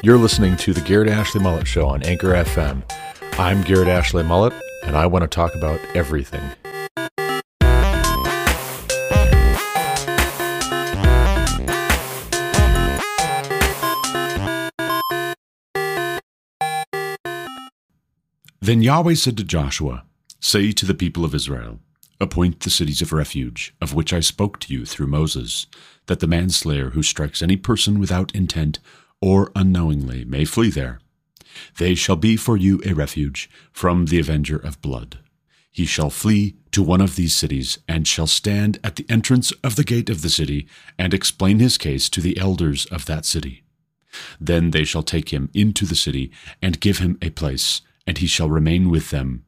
You're listening to the Garrett Ashley Mullet Show on Anchor FM. I'm Garrett Ashley Mullet, and I want to talk about everything. Then Yahweh said to Joshua, Say to the people of Israel, Appoint the cities of refuge, of which I spoke to you through Moses, that the manslayer who strikes any person without intent or unknowingly may flee there. They shall be for you a refuge from the avenger of blood. He shall flee to one of these cities, and shall stand at the entrance of the gate of the city, and explain his case to the elders of that city. Then they shall take him into the city, and give him a place, and he shall remain with them.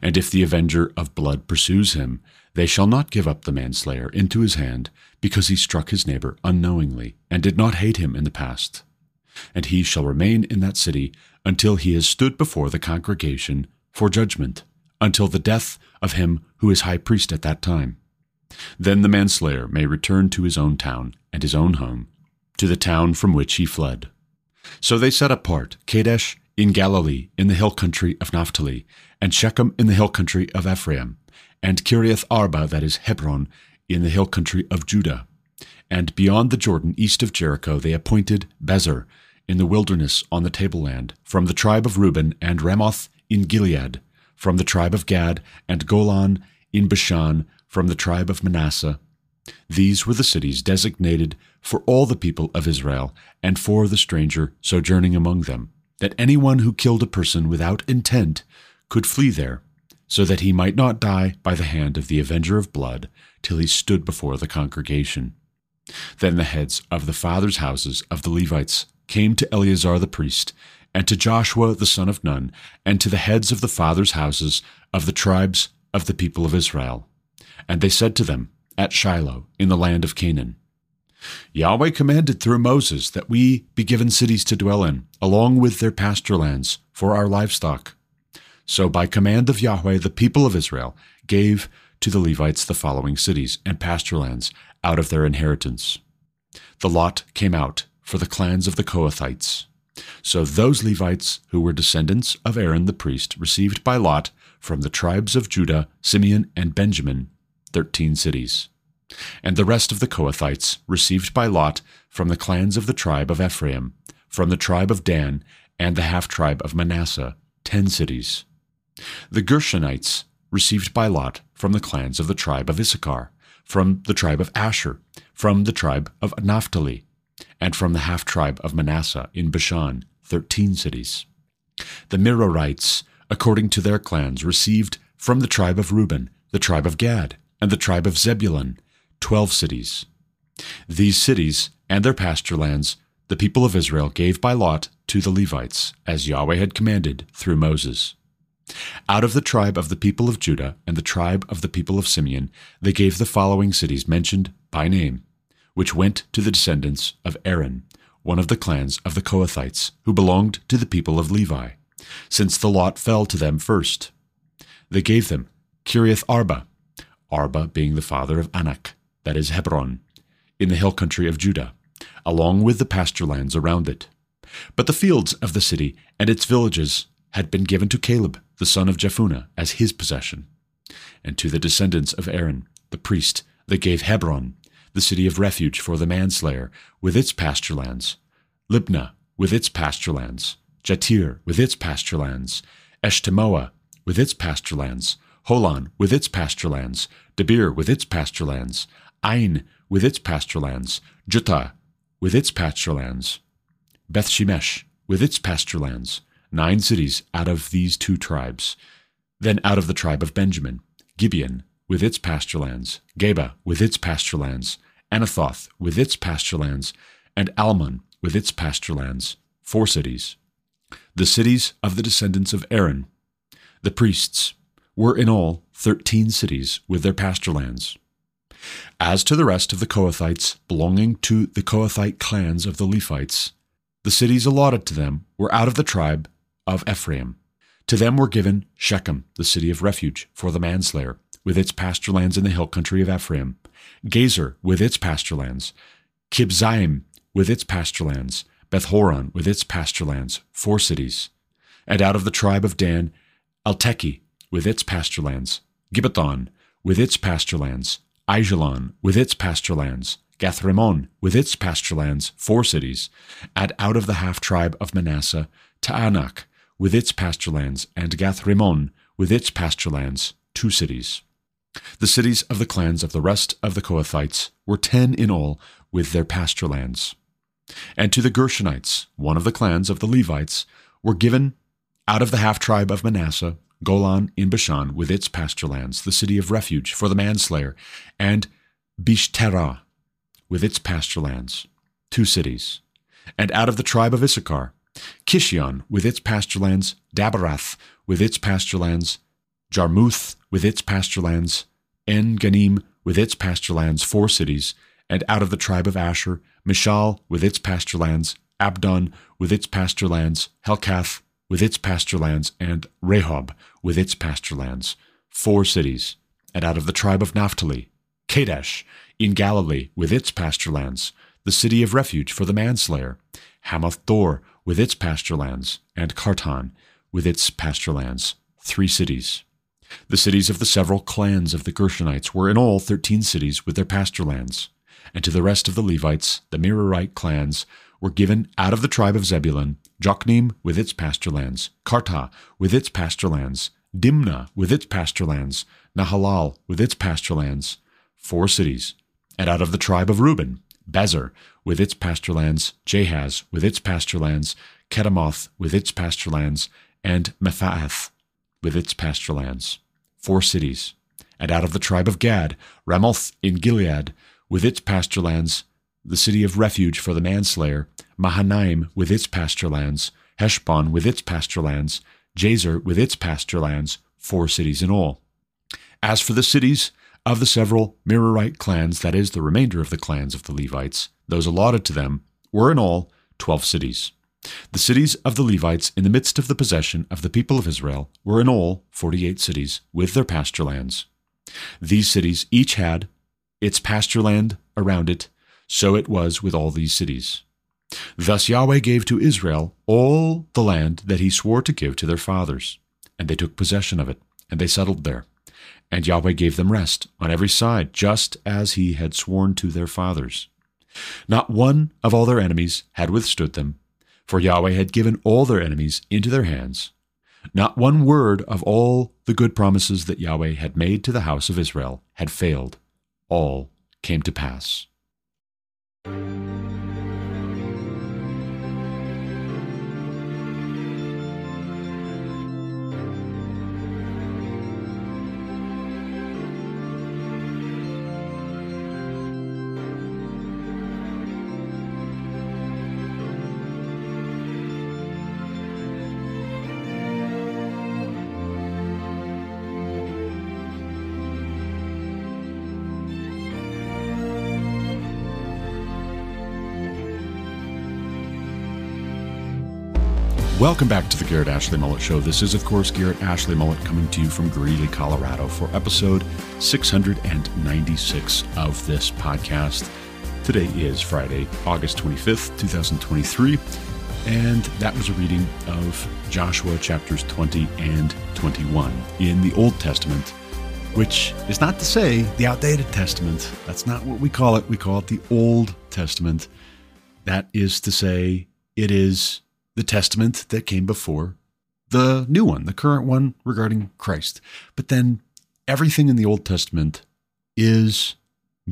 And if the avenger of blood pursues him, they shall not give up the manslayer into his hand, because he struck his neighbor unknowingly, and did not hate him in the past. And he shall remain in that city until he has stood before the congregation for judgment, until the death of him who is high priest at that time. Then the manslayer may return to his own town and his own home, to the town from which he fled. So they set apart Kadesh in Galilee in the hill country of Naphtali, and Shechem in the hill country of Ephraim, and Kiriath Arba, that is Hebron, in the hill country of Judah. And beyond the Jordan, east of Jericho, they appointed Bezer in the wilderness on the tableland, from the tribe of Reuben, and Ramoth in Gilead, from the tribe of Gad, and Golan in Bashan, from the tribe of Manasseh. These were the cities designated for all the people of Israel, and for the stranger sojourning among them, that anyone who killed a person without intent could flee there, so that he might not die by the hand of the avenger of blood till he stood before the congregation. Then the heads of the fathers' houses of the Levites came to Eleazar the priest, and to Joshua the son of Nun, and to the heads of the fathers' houses of the tribes of the people of Israel. And they said to them, At Shiloh, in the land of Canaan, Yahweh commanded through Moses that we be given cities to dwell in, along with their pasture lands, for our livestock. So by command of Yahweh, the people of Israel gave to the Levites the following cities and pasture lands out of their inheritance. The lot came out for the clans of the Kohathites. So those Levites who were descendants of Aaron the priest received by lot from the tribes of Judah, Simeon, and Benjamin thirteen cities. And the rest of the Kohathites received by lot from the clans of the tribe of Ephraim, from the tribe of Dan, and the half tribe of Manasseh, ten cities. The Gershonites received by lot from the clans of the tribe of Issachar, from the tribe of Asher, from the tribe of Naphtali, and from the half tribe of Manasseh in Bashan, thirteen cities. The Merarites, according to their clans, received from the tribe of Reuben, the tribe of Gad, and the tribe of Zebulun, twelve cities. These cities and their pasture lands the people of Israel gave by lot to the Levites, as Yahweh had commanded through Moses. Out of the tribe of the people of Judah and the tribe of the people of Simeon, they gave the following cities mentioned by name which went to the descendants of Aaron, one of the clans of the Kohathites, who belonged to the people of Levi, since the lot fell to them first. They gave them Kiriath Arba, Arba being the father of Anak, that is Hebron, in the hill country of Judah, along with the pasture lands around it. But the fields of the city and its villages had been given to Caleb, the son of Jephunneh, as his possession. And to the descendants of Aaron, the priest, they gave Hebron, the city of refuge for the manslayer, with its pasture lands, Libnah with its pasture lands, Jattir with its pasture lands, Eshtemoa with its pasture lands, Holon with its pasture lands, Debir with its pasture lands, Ain with its pasture lands, Juttah with its pasture lands, Beth Shemesh with its pasture lands, nine cities out of these two tribes. Then out of the tribe of Benjamin, Gibeon with its pasture lands, Geba with its pasture lands, Anathoth with its pasture lands, and Almon with its pasture lands, four cities. The cities of the descendants of Aaron, the priests, were in all thirteen cities with their pasture lands. As to the rest of the Kohathites belonging to the Kohathite clans of the Levites, the cities allotted to them were out of the tribe of Ephraim. To them were given Shechem, the city of refuge for the manslayer, with its pasture lands in the hill country of Ephraim, Gezer with its pasture lands, Kibzaim with its pasture lands, Bethhoron with its pasture lands, four cities. And out of the tribe of Dan, Elteke with its pasture lands, Gibbethon with its pasture lands, Aijalon with its pasture lands, Gathrimmon with its pasture lands, four cities, and out of the half tribe of Manasseh, Taanach with its pasture lands, and Gathrimmon with its pasture lands, two cities. The cities of the clans of the rest of the Kohathites were ten in all, with their pasture lands. And to the Gershonites, one of the clans of the Levites, were given out of the half tribe of Manasseh, Golan in Bashan with its pasture lands, the city of refuge for the manslayer, and Beeshterah with its pasture lands, two cities. And out of the tribe of Issachar, Kishion with its pasture lands, Daberath with its pasture lands, Jarmuth with its pasture lands, En Ganim with its pasture lands, four cities, and out of the tribe of Asher, Mishal with its pasture lands, Abdon with its pasture lands, Helkath with its pasture lands, and Rehob with its pasture lands, four cities, and out of the tribe of Naphtali, Kadesh in Galilee with its pasture lands, the city of refuge for the manslayer, Hamath Dor with its pasture lands, and Kartan with its pasture lands, three cities. The cities of the several clans of the Gershonites were in all thirteen cities with their pasture lands. And to the rest of the Levites, the Merarite clans, were given out of the tribe of Zebulun, Jokneam with its pasture lands, Kartah with its pasture lands, Dimnah with its pasture lands, Nahalal with its pasture lands, four cities. And out of the tribe of Reuben, Bezer with its pasture lands, Jahaz with its pasture lands, Kedemoth with its pasture lands, and Mephaath with its pasture lands, four cities. And out of the tribe of Gad, Ramoth in Gilead with its pasture lands, the city of refuge for the manslayer, Mahanaim with its pasture lands, Heshbon with its pasture lands, Jazer with its pasture lands, four cities in all. As for the cities of the several Merarite clans, that is, the remainder of the clans of the Levites, those allotted to them, were in all twelve cities. The cities of the Levites in the midst of the possession of the people of Israel were in all forty eight cities, with their pasture lands. These cities each had its pasture land around it, so it was with all these cities. Thus Yahweh gave to Israel all the land that he swore to give to their fathers, and they took possession of it, and they settled there. And Yahweh gave them rest on every side, just as he had sworn to their fathers. Not one of all their enemies had withstood them, for Yahweh had given all their enemies into their hands. Not one word of all the good promises that Yahweh had made to the house of Israel had failed. All came to pass. Welcome back to the Garrett Ashley Mullet Show. This is, of course, Garrett Ashley Mullet coming to you from Greeley, Colorado for episode 696 of this podcast. Today is Friday, August 25th, 2023, and that was a reading of Joshua chapters 20 and 21 in the Old Testament, which is not to say the outdated Testament. That's not what we call it. We call it the Old Testament. That is to say, it is the testament that came before the new one, the current one regarding Christ. But then everything in the Old Testament is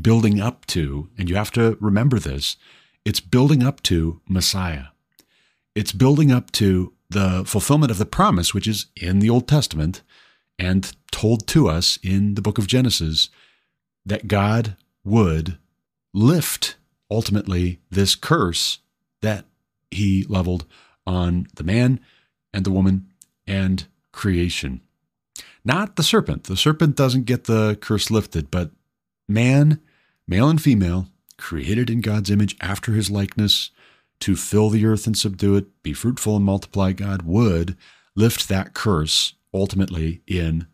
building up to, and you have to remember this, it's building up to Messiah. It's building up to the fulfillment of the promise, which is in the Old Testament and told to us in the book of Genesis, that God would lift ultimately this curse that he leveled on the man and the woman and creation. Not the serpent. The serpent doesn't get the curse lifted, but man, male and female, created in God's image after his likeness to fill the earth and subdue it, be fruitful and multiply, God would lift that curse ultimately in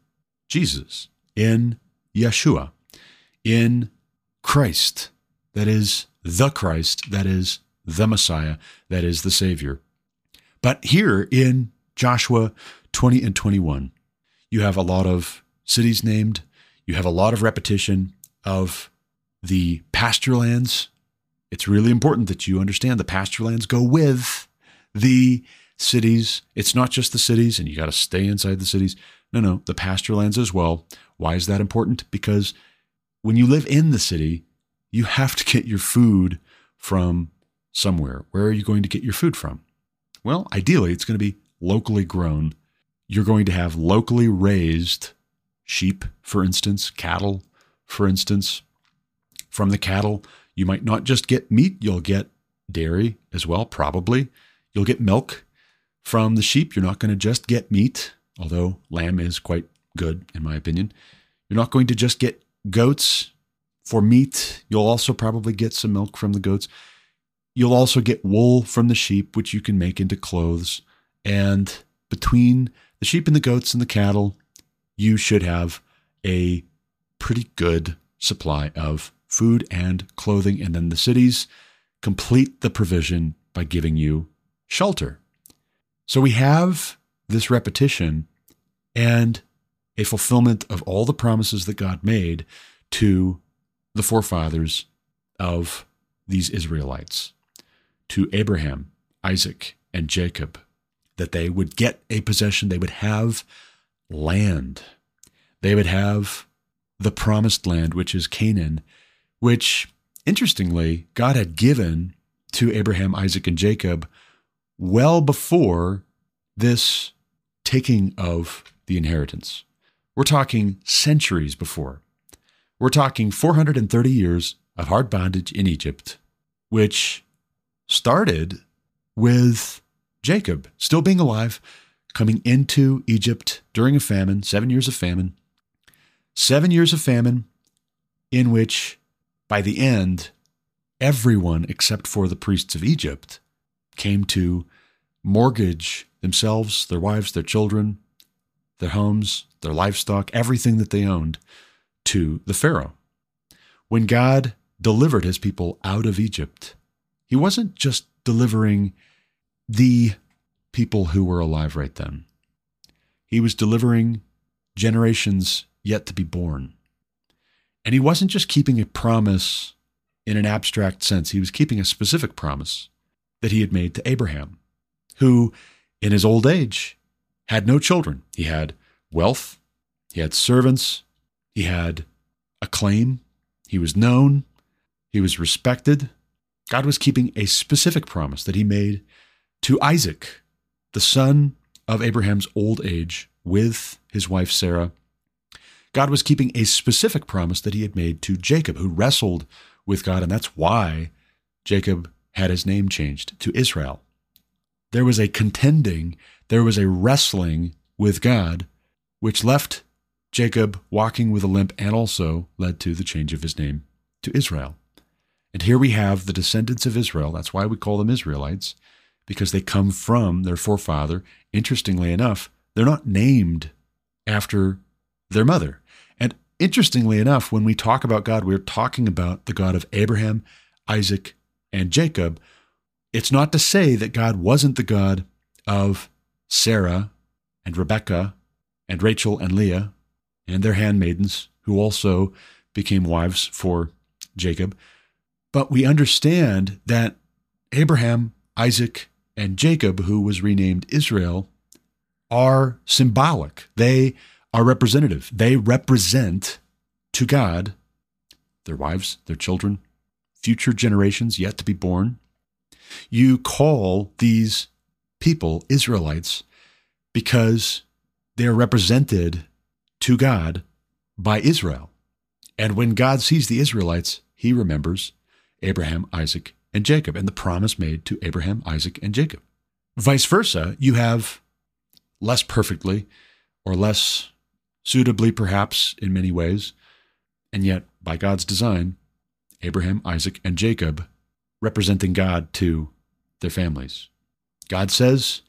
Jesus, in Yeshua, in Christ, that is the Christ, that is the Messiah, that is the Savior. But here in Joshua 20 and 21, you have a lot of cities named, you have a lot of repetition of the pasture lands. It's really important that you understand the pasture lands go with the cities. It's not just the cities, and you got to stay inside the cities. No, no, the pasture lands as well. Why is that important? Because when you live in the city, you have to get your food from somewhere. Where are you going to get your food from? Well, ideally, it's going to be locally grown. You're going to have locally raised sheep, for instance, cattle, for instance. From the cattle, you might not just get meat, you'll get dairy as well, probably. You'll get milk. From the sheep, you're not going to just get meat, although lamb is quite good, in my opinion. You're not going to just get goats for meat. You'll also probably get some milk from the goats. You'll also get wool from the sheep, which you can make into clothes. And between the sheep and the goats and the cattle, you should have a pretty good supply of food and clothing. And then the cities complete the provision by giving you shelter. So we have this repetition and a fulfillment of all the promises that God made to the forefathers of these Israelites, to Abraham, Isaac, and Jacob, that they would get a possession, they would have land. They would have the promised land, which is Canaan, which, interestingly, God had given to Abraham, Isaac, and Jacob well before this taking of the inheritance. We're talking centuries before. We're talking 430 years of hard bondage in Egypt, which started with Jacob still being alive, coming into Egypt during a famine, seven years of famine. Seven years of famine in which, by the end, everyone except for the priests of Egypt came to mortgage themselves, their wives, their children, their homes, their livestock, everything that they owned to the Pharaoh. When God delivered his people out of Egypt, he wasn't just delivering the people who were alive right then. He was delivering generations yet to be born. And he wasn't just keeping a promise in an abstract sense, he was keeping a specific promise that he had made to Abraham, who, in his old age, had no children. He had wealth, he had servants, he had acclaim, he was known, he was respected. God was keeping a specific promise that he made to Isaac, the son of Abraham's old age, with his wife Sarah. God was keeping a specific promise that he had made to Jacob, who wrestled with God, and that's why Jacob had his name changed to Israel. There was a contending, there was a wrestling with God, which left Jacob walking with a limp and also led to the change of his name to Israel. And here we have the descendants of Israel. That's why we call them Israelites because they come from their forefather. Interestingly enough, they're not named after their mother. And interestingly enough, when we talk about God, we're talking about the God of Abraham, Isaac, and Jacob. It's not to say that God wasn't the God of Sarah and Rebekah and Rachel and Leah and their handmaidens, who also became wives for Jacob. But we understand that Abraham, Isaac, and Jacob, who was renamed Israel, are symbolic. They are representative. They represent to God their wives, their children, future generations yet to be born. You call these people Israelites because they are represented to God by Israel. And when God sees the Israelites, he remembers Abraham, Isaac, and Jacob and the promise made to Abraham, Isaac, and Jacob. Vice versa, you have less perfectly or less suitably, perhaps in many ways, and yet by God's design, Abraham, Isaac, and Jacob representing God to their families. God says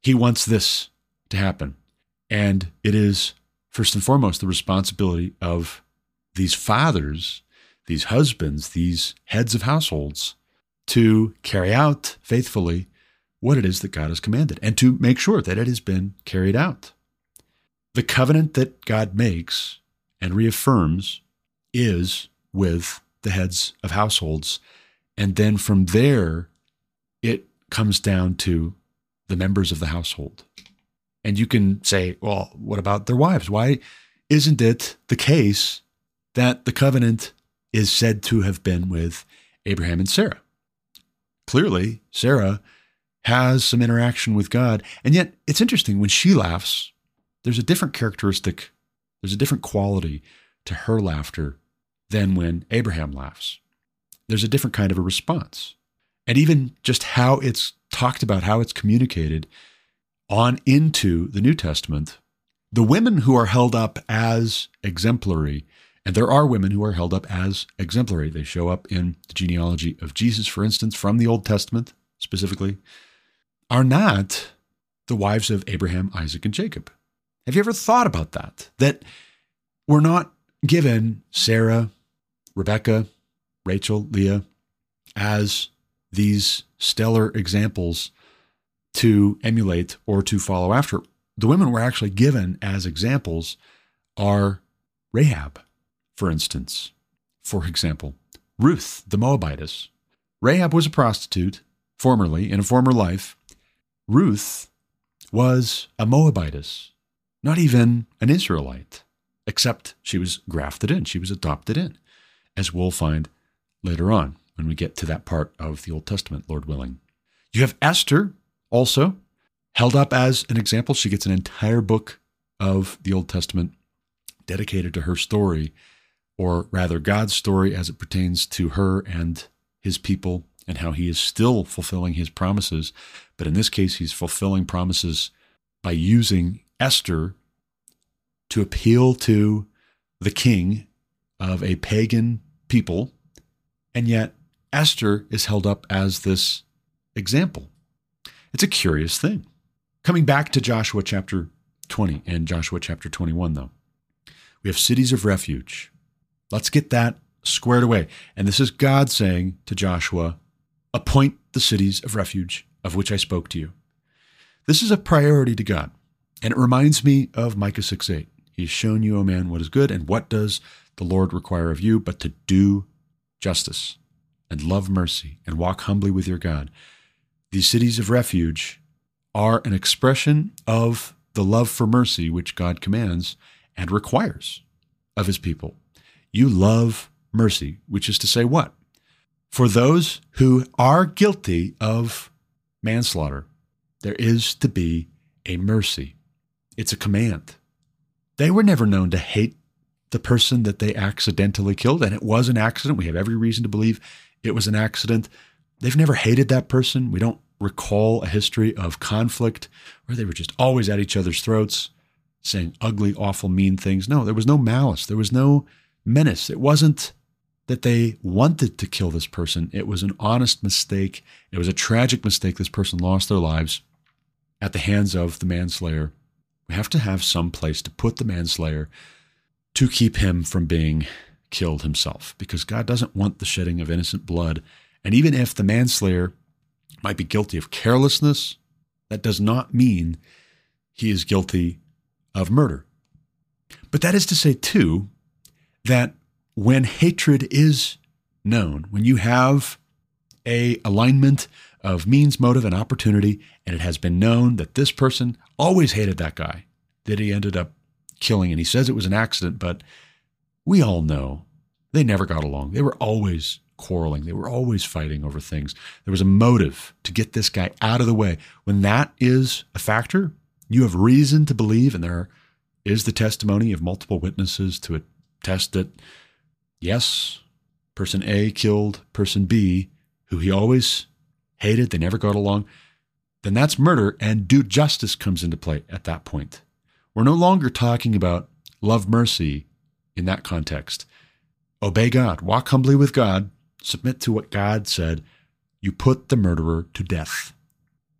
he wants this to happen. And it is, first and foremost, the responsibility of these fathers, these husbands, these heads of households to carry out faithfully what it is that God has commanded and to make sure that it has been carried out. The covenant that God makes and reaffirms is with the heads of households. And then from there, it comes down to the members of the household. And you can say, well, what about their wives? Why isn't it the case that the covenant is said to have been with Abraham and Sarah? Clearly, Sarah has some interaction with God. And yet, it's interesting when she laughs, there's a different characteristic, there's a different quality to her laughter than when Abraham laughs. There's a different kind of a response. And even just how it's talked about, how it's communicated on into the New Testament, the women who are held up as exemplary, and there are women who are held up as exemplary. They show up in the genealogy of Jesus, for instance, from the Old Testament specifically, are not the wives of Abraham, Isaac, and Jacob. Have you ever thought about that? That we're not given Sarah, Rebecca, Rachel, Leah as these stellar examples to emulate or to follow after. The women we're actually given as examples are Rahab, for instance. For example, Ruth, the Moabitess. Rahab was a prostitute formerly, in a former life. Ruth was a Moabitess, not even an Israelite, except she was grafted in, she was adopted in, as we'll find later on when we get to that part of the Old Testament, Lord willing. You have Esther also held up as an example. She gets an entire book of the Old Testament dedicated to her story, or rather, God's story as it pertains to her and his people and how he is still fulfilling his promises. But in this case, he's fulfilling promises by using Esther to appeal to the king of a pagan people. And yet, Esther is held up as this example. It's a curious thing. Coming back to Joshua chapter 20 and Joshua chapter 21, though, we have cities of refuge. Let's get that squared away. And this is God saying to Joshua, appoint the cities of refuge of which I spoke to you. This is a priority to God. And it reminds me of Micah 6 8. He has shown you, O man, what is good, and what does the Lord require of you but to do justice and love mercy and walk humbly with your God. These cities of refuge are an expression of the love for mercy which God commands and requires of his people. You love mercy, which is to say, what? For those who are guilty of manslaughter, there is to be a mercy. It's a command. They were never known to hate the person that they accidentally killed, and it was an accident. We have every reason to believe it was an accident. They've never hated that person. We don't recall a history of conflict where they were just always at each other's throats, saying ugly, awful, mean things. No, there was no malice. There was no menace. It wasn't that they wanted to kill this person. It was an honest mistake. It was a tragic mistake. This person lost their lives at the hands of the manslayer. We have to have some place to put the manslayer to keep him from being killed himself because God doesn't want the shedding of innocent blood. And even if the manslayer might be guilty of carelessness, that does not mean he is guilty of murder. But that is to say, too, that when hatred is known, when you have a alignment of means, motive, and opportunity, and it has been known that this person always hated that guy that he ended up killing, and he says it was an accident, but we all know they never got along. They were always quarreling. They were always fighting over things. There was a motive to get this guy out of the way. When that is a factor, you have reason to believe, and there is the testimony of multiple witnesses to attest that yes, person A killed person B, who he always hated, they never got along, then that's murder, and due justice comes into play at that point. We're no longer talking about love mercy in that context. Obey God, walk humbly with God, submit to what God said. You put the murderer to death.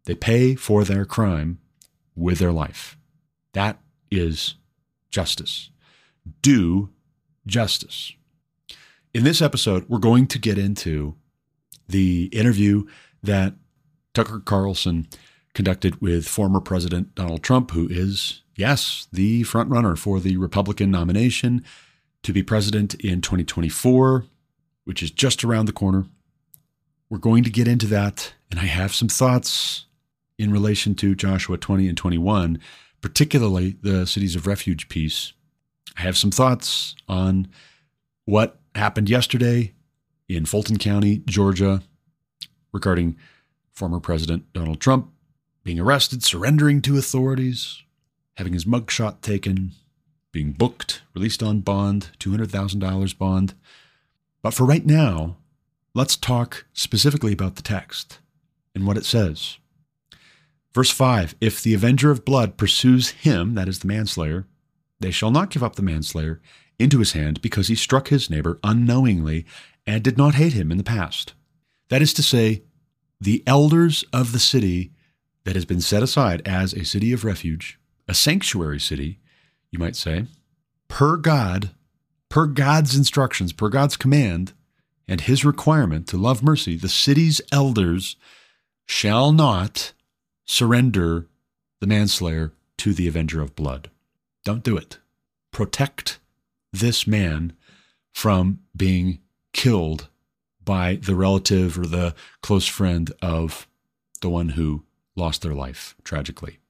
They pay for their crime with their life. That is justice. Do justice. In this episode, we're going to get into the interview that Tucker Carlson conducted with former President Donald Trump, who is, yes, the frontrunner for the Republican nomination to be president in 2024, which is just around the corner. We're going to get into that, and I have some thoughts in relation to Joshua 20 and 21, particularly the cities of refuge piece. I have some thoughts on what happened yesterday in Fulton County, Georgia, regarding former President Donald Trump being arrested, surrendering to authorities, having his mugshot taken, being booked, released on bond, $200,000 bond. But for right now, let's talk specifically about the text and what it says. Verse 5 If the avenger of blood pursues him, that is the manslayer, they shall not give up the manslayer into his hand because he struck his neighbor unknowingly and did not hate him in the past. That is to say, the elders of the city that has been set aside as a city of refuge, a sanctuary city, you might say, per God, per God's instructions, per God's command, and his requirement to love mercy, the city's elders shall not surrender the manslayer to the avenger of blood. Don't do it. Protect this man from being killed by the relative or the close friend of the one who lost their life tragically.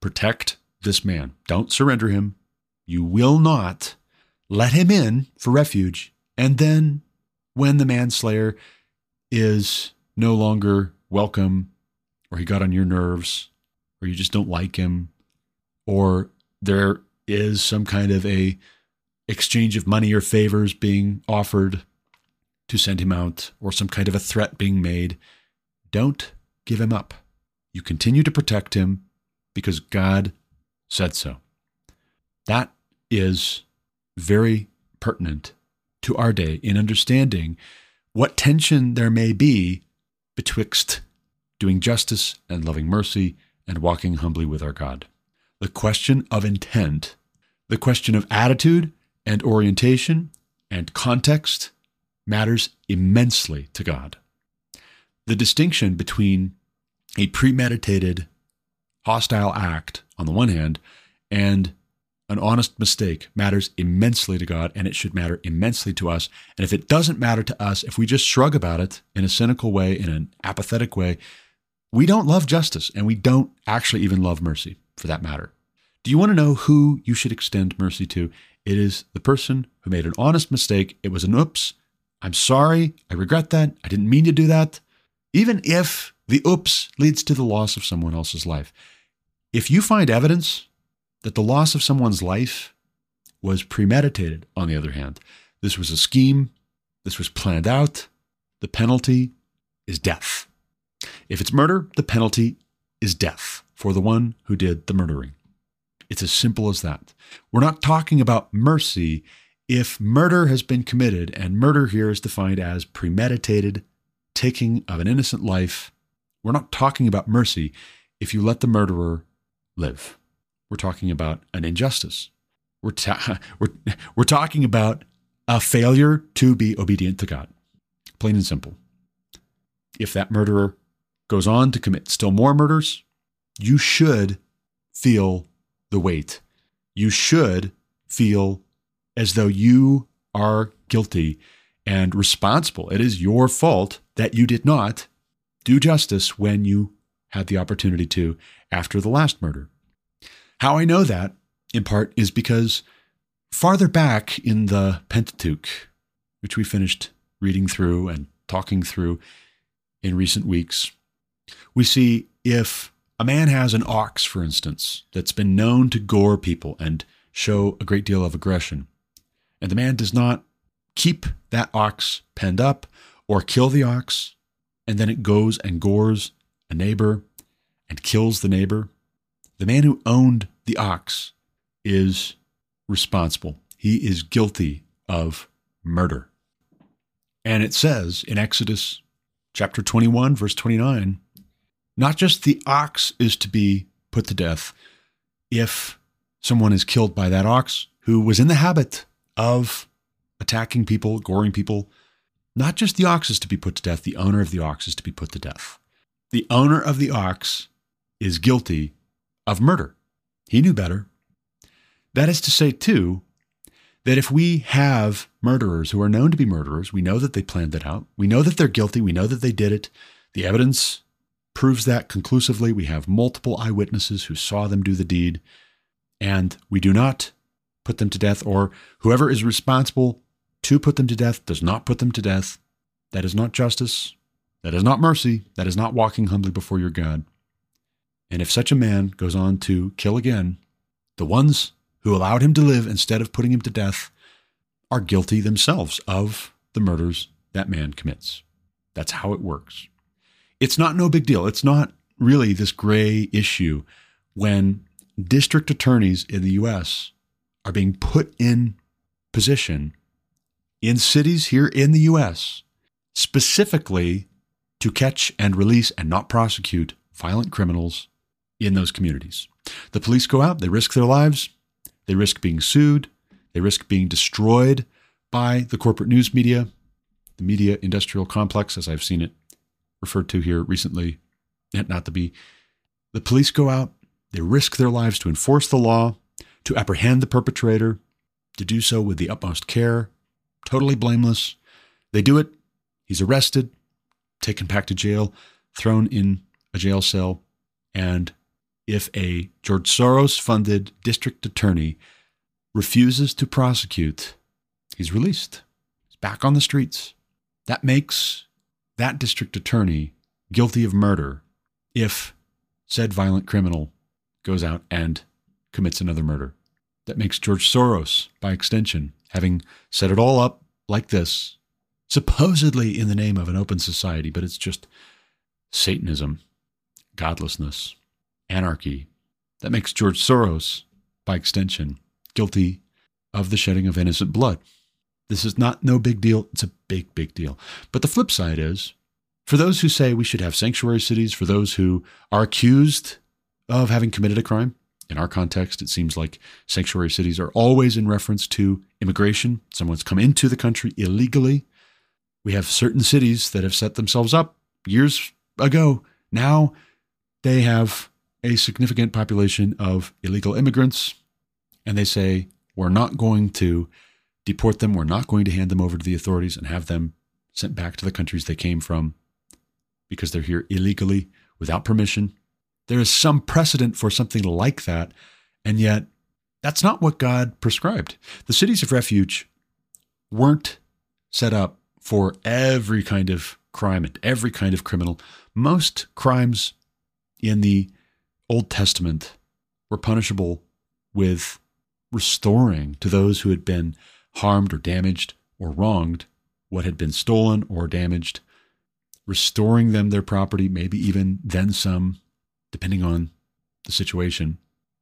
Protect this man. Don't surrender him. You will not let him in for refuge. And then, when the manslayer is no longer welcome, or he got on your nerves, or you just don't like him, or there is some kind of a exchange of money or favors being offered to send him out, or some kind of a threat being made, don't give him up. You continue to protect him because God said so. That is very pertinent to our day in understanding what tension there may be betwixt doing justice and loving mercy and walking humbly with our God. The question of intent, the question of attitude and orientation and context matters immensely to God. The distinction between a premeditated hostile act on the one hand and an honest mistake matters immensely to God and it should matter immensely to us. And if it doesn't matter to us, if we just shrug about it in a cynical way, in an apathetic way, we don't love justice and we don't actually even love mercy for that matter. Do you want to know who you should extend mercy to? It is the person who made an honest mistake. It was an oops. I'm sorry. I regret that. I didn't mean to do that. Even if the oops leads to the loss of someone else's life. If you find evidence that the loss of someone's life was premeditated, on the other hand, this was a scheme, this was planned out, the penalty is death. If it's murder, the penalty is death for the one who did the murdering. It's as simple as that. We're not talking about mercy if murder has been committed, and murder here is defined as premeditated taking of an innocent life we're not talking about mercy if you let the murderer live. We're talking about an injustice. We're, ta- we're, we're talking about a failure to be obedient to God. Plain and simple. If that murderer goes on to commit still more murders, you should feel the weight. You should feel as though you are guilty and responsible. It is your fault that you did not do justice when you had the opportunity to after the last murder. How I know that, in part, is because farther back in the Pentateuch, which we finished reading through and talking through in recent weeks, we see if a man has an ox, for instance, that's been known to gore people and show a great deal of aggression, and the man does not keep that ox penned up or kill the ox and then it goes and gores a neighbor and kills the neighbor. The man who owned the ox is responsible. He is guilty of murder. And it says in Exodus chapter 21, verse 29, not just the ox is to be put to death if someone is killed by that ox who was in the habit of attacking people, goring people, Not just the ox is to be put to death, the owner of the ox is to be put to death. The owner of the ox is guilty of murder. He knew better. That is to say, too, that if we have murderers who are known to be murderers, we know that they planned it out, we know that they're guilty, we know that they did it, the evidence proves that conclusively. We have multiple eyewitnesses who saw them do the deed, and we do not put them to death, or whoever is responsible to put them to death does not put them to death. That is not justice. That is not mercy. That is not walking humbly before your God. And if such a man goes on to kill again, the ones who allowed him to live instead of putting him to death are guilty themselves of the murders that man commits. That's how it works. It's not no big deal. It's not really this gray issue when district attorneys in the US are being put in position in cities here in the US specifically to catch and release and not prosecute violent criminals in those communities. The police go out, they risk their lives, they risk being sued, they risk being destroyed by the corporate news media, the media industrial complex, as I've seen it referred to here recently, not to be. The police go out, they risk their lives to enforce the law, to apprehend the perpetrator, to do so with the utmost care, totally blameless. They do it. He's arrested, taken back to jail, thrown in a jail cell, and if a George Soros funded district attorney refuses to prosecute, he's released. He's back on the streets. That makes that district attorney guilty of murder if said violent criminal goes out and commits another murder. That makes George Soros, by extension, having set it all up like this, supposedly in the name of an open society, but it's just Satanism, godlessness, anarchy. That makes George Soros, by extension, guilty of the shedding of innocent blood. This is not no big deal. It's a big, big deal. But the flip side is for those who say we should have sanctuary cities, for those who are accused of having committed a crime, in our context, it seems like sanctuary cities are always in reference to immigration. Someone's come into the country illegally. We have certain cities that have set themselves up years ago. Now they have a significant population of illegal immigrants, and they say, we're not going to deport them. We're not going to hand them over to the authorities and have them sent back to the countries they came from because they're here illegally without permission. There is some precedent for something like that, and yet that's not what God prescribed. The cities of refuge weren't set up for every kind of crime and every kind of criminal. Most crimes in the Old Testament were punishable with restoring to those who had been harmed or damaged or wronged what had been stolen or damaged, restoring them their property, maybe even then some, depending on the situation.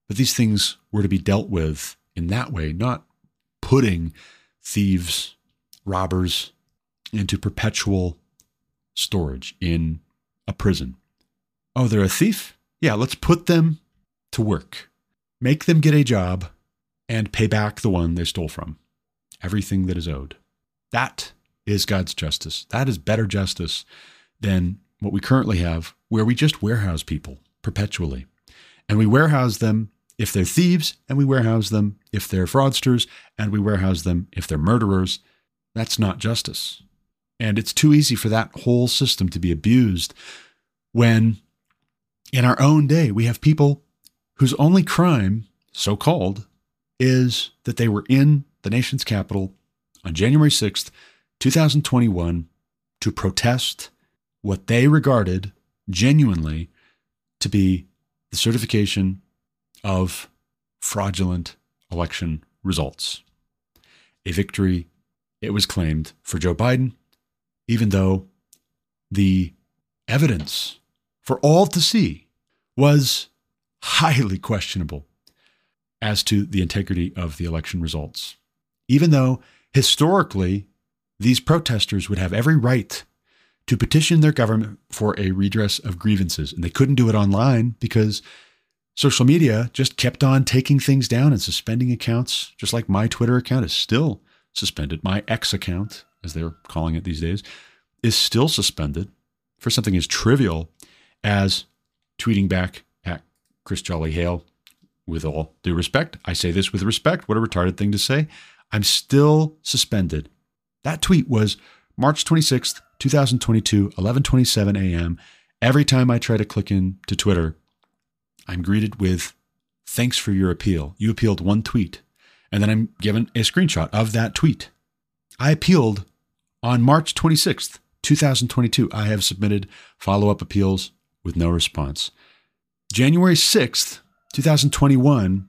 But these things were to be dealt with in that way, not putting thieves, robbers into perpetual storage in a prison. Oh, they're a thief? Yeah, let's put them to work. Make them get a job and pay back the one they stole from everything that is owed. That is God's justice. That is better justice than what we currently have, where we just warehouse people perpetually. And we warehouse them if they're thieves, and we warehouse them if they're fraudsters, and we warehouse them if they're murderers. That's not justice. And it's too easy for that whole system to be abused when, in our own day, we have people whose only crime, so called, is that they were in the nation's capital on January 6th, 2021, to protest what they regarded genuinely to be the certification of fraudulent election results. A victory, it was claimed, for Joe Biden, even though the evidence for all to see was highly questionable as to the integrity of the election results even though historically these protesters would have every right to petition their government for a redress of grievances. And they couldn't do it online because social media just kept on taking things down and suspending accounts, just like my Twitter account is still suspended. My X account as they're calling it these days, is still suspended for something as trivial as tweeting back at Chris Jolly Hale. With all due respect, I say this with respect. What a retarded thing to say. I'm still suspended. That tweet was March 26th, 2022, 11:27 a.m. Every time I try to click in to Twitter, I'm greeted with thanks for your appeal. You appealed one tweet. And then I'm given a screenshot of that tweet. I appealed on March 26th, 2022. I have submitted follow up appeals with no response. January 6th, 2021,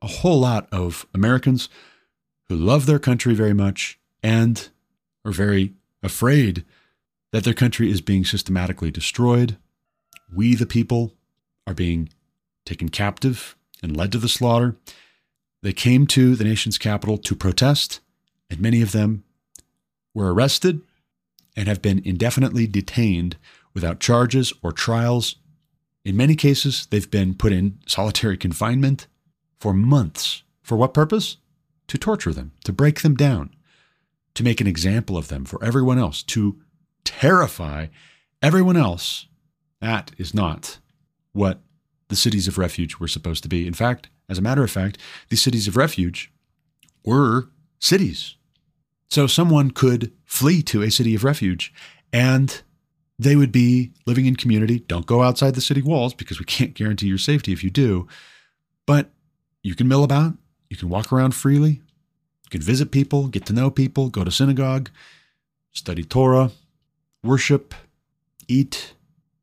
a whole lot of Americans who love their country very much and are very afraid that their country is being systematically destroyed. We, the people, are being taken captive and led to the slaughter. They came to the nation's capital to protest, and many of them were arrested and have been indefinitely detained without charges or trials. In many cases, they've been put in solitary confinement for months. For what purpose? To torture them, to break them down, to make an example of them for everyone else, to terrify everyone else. That is not what the cities of refuge were supposed to be. In fact, as a matter of fact, these cities of refuge were cities. So someone could flee to a city of refuge and they would be living in community. Don't go outside the city walls because we can't guarantee your safety if you do. But you can mill about, you can walk around freely, you can visit people, get to know people, go to synagogue, study Torah, worship, eat,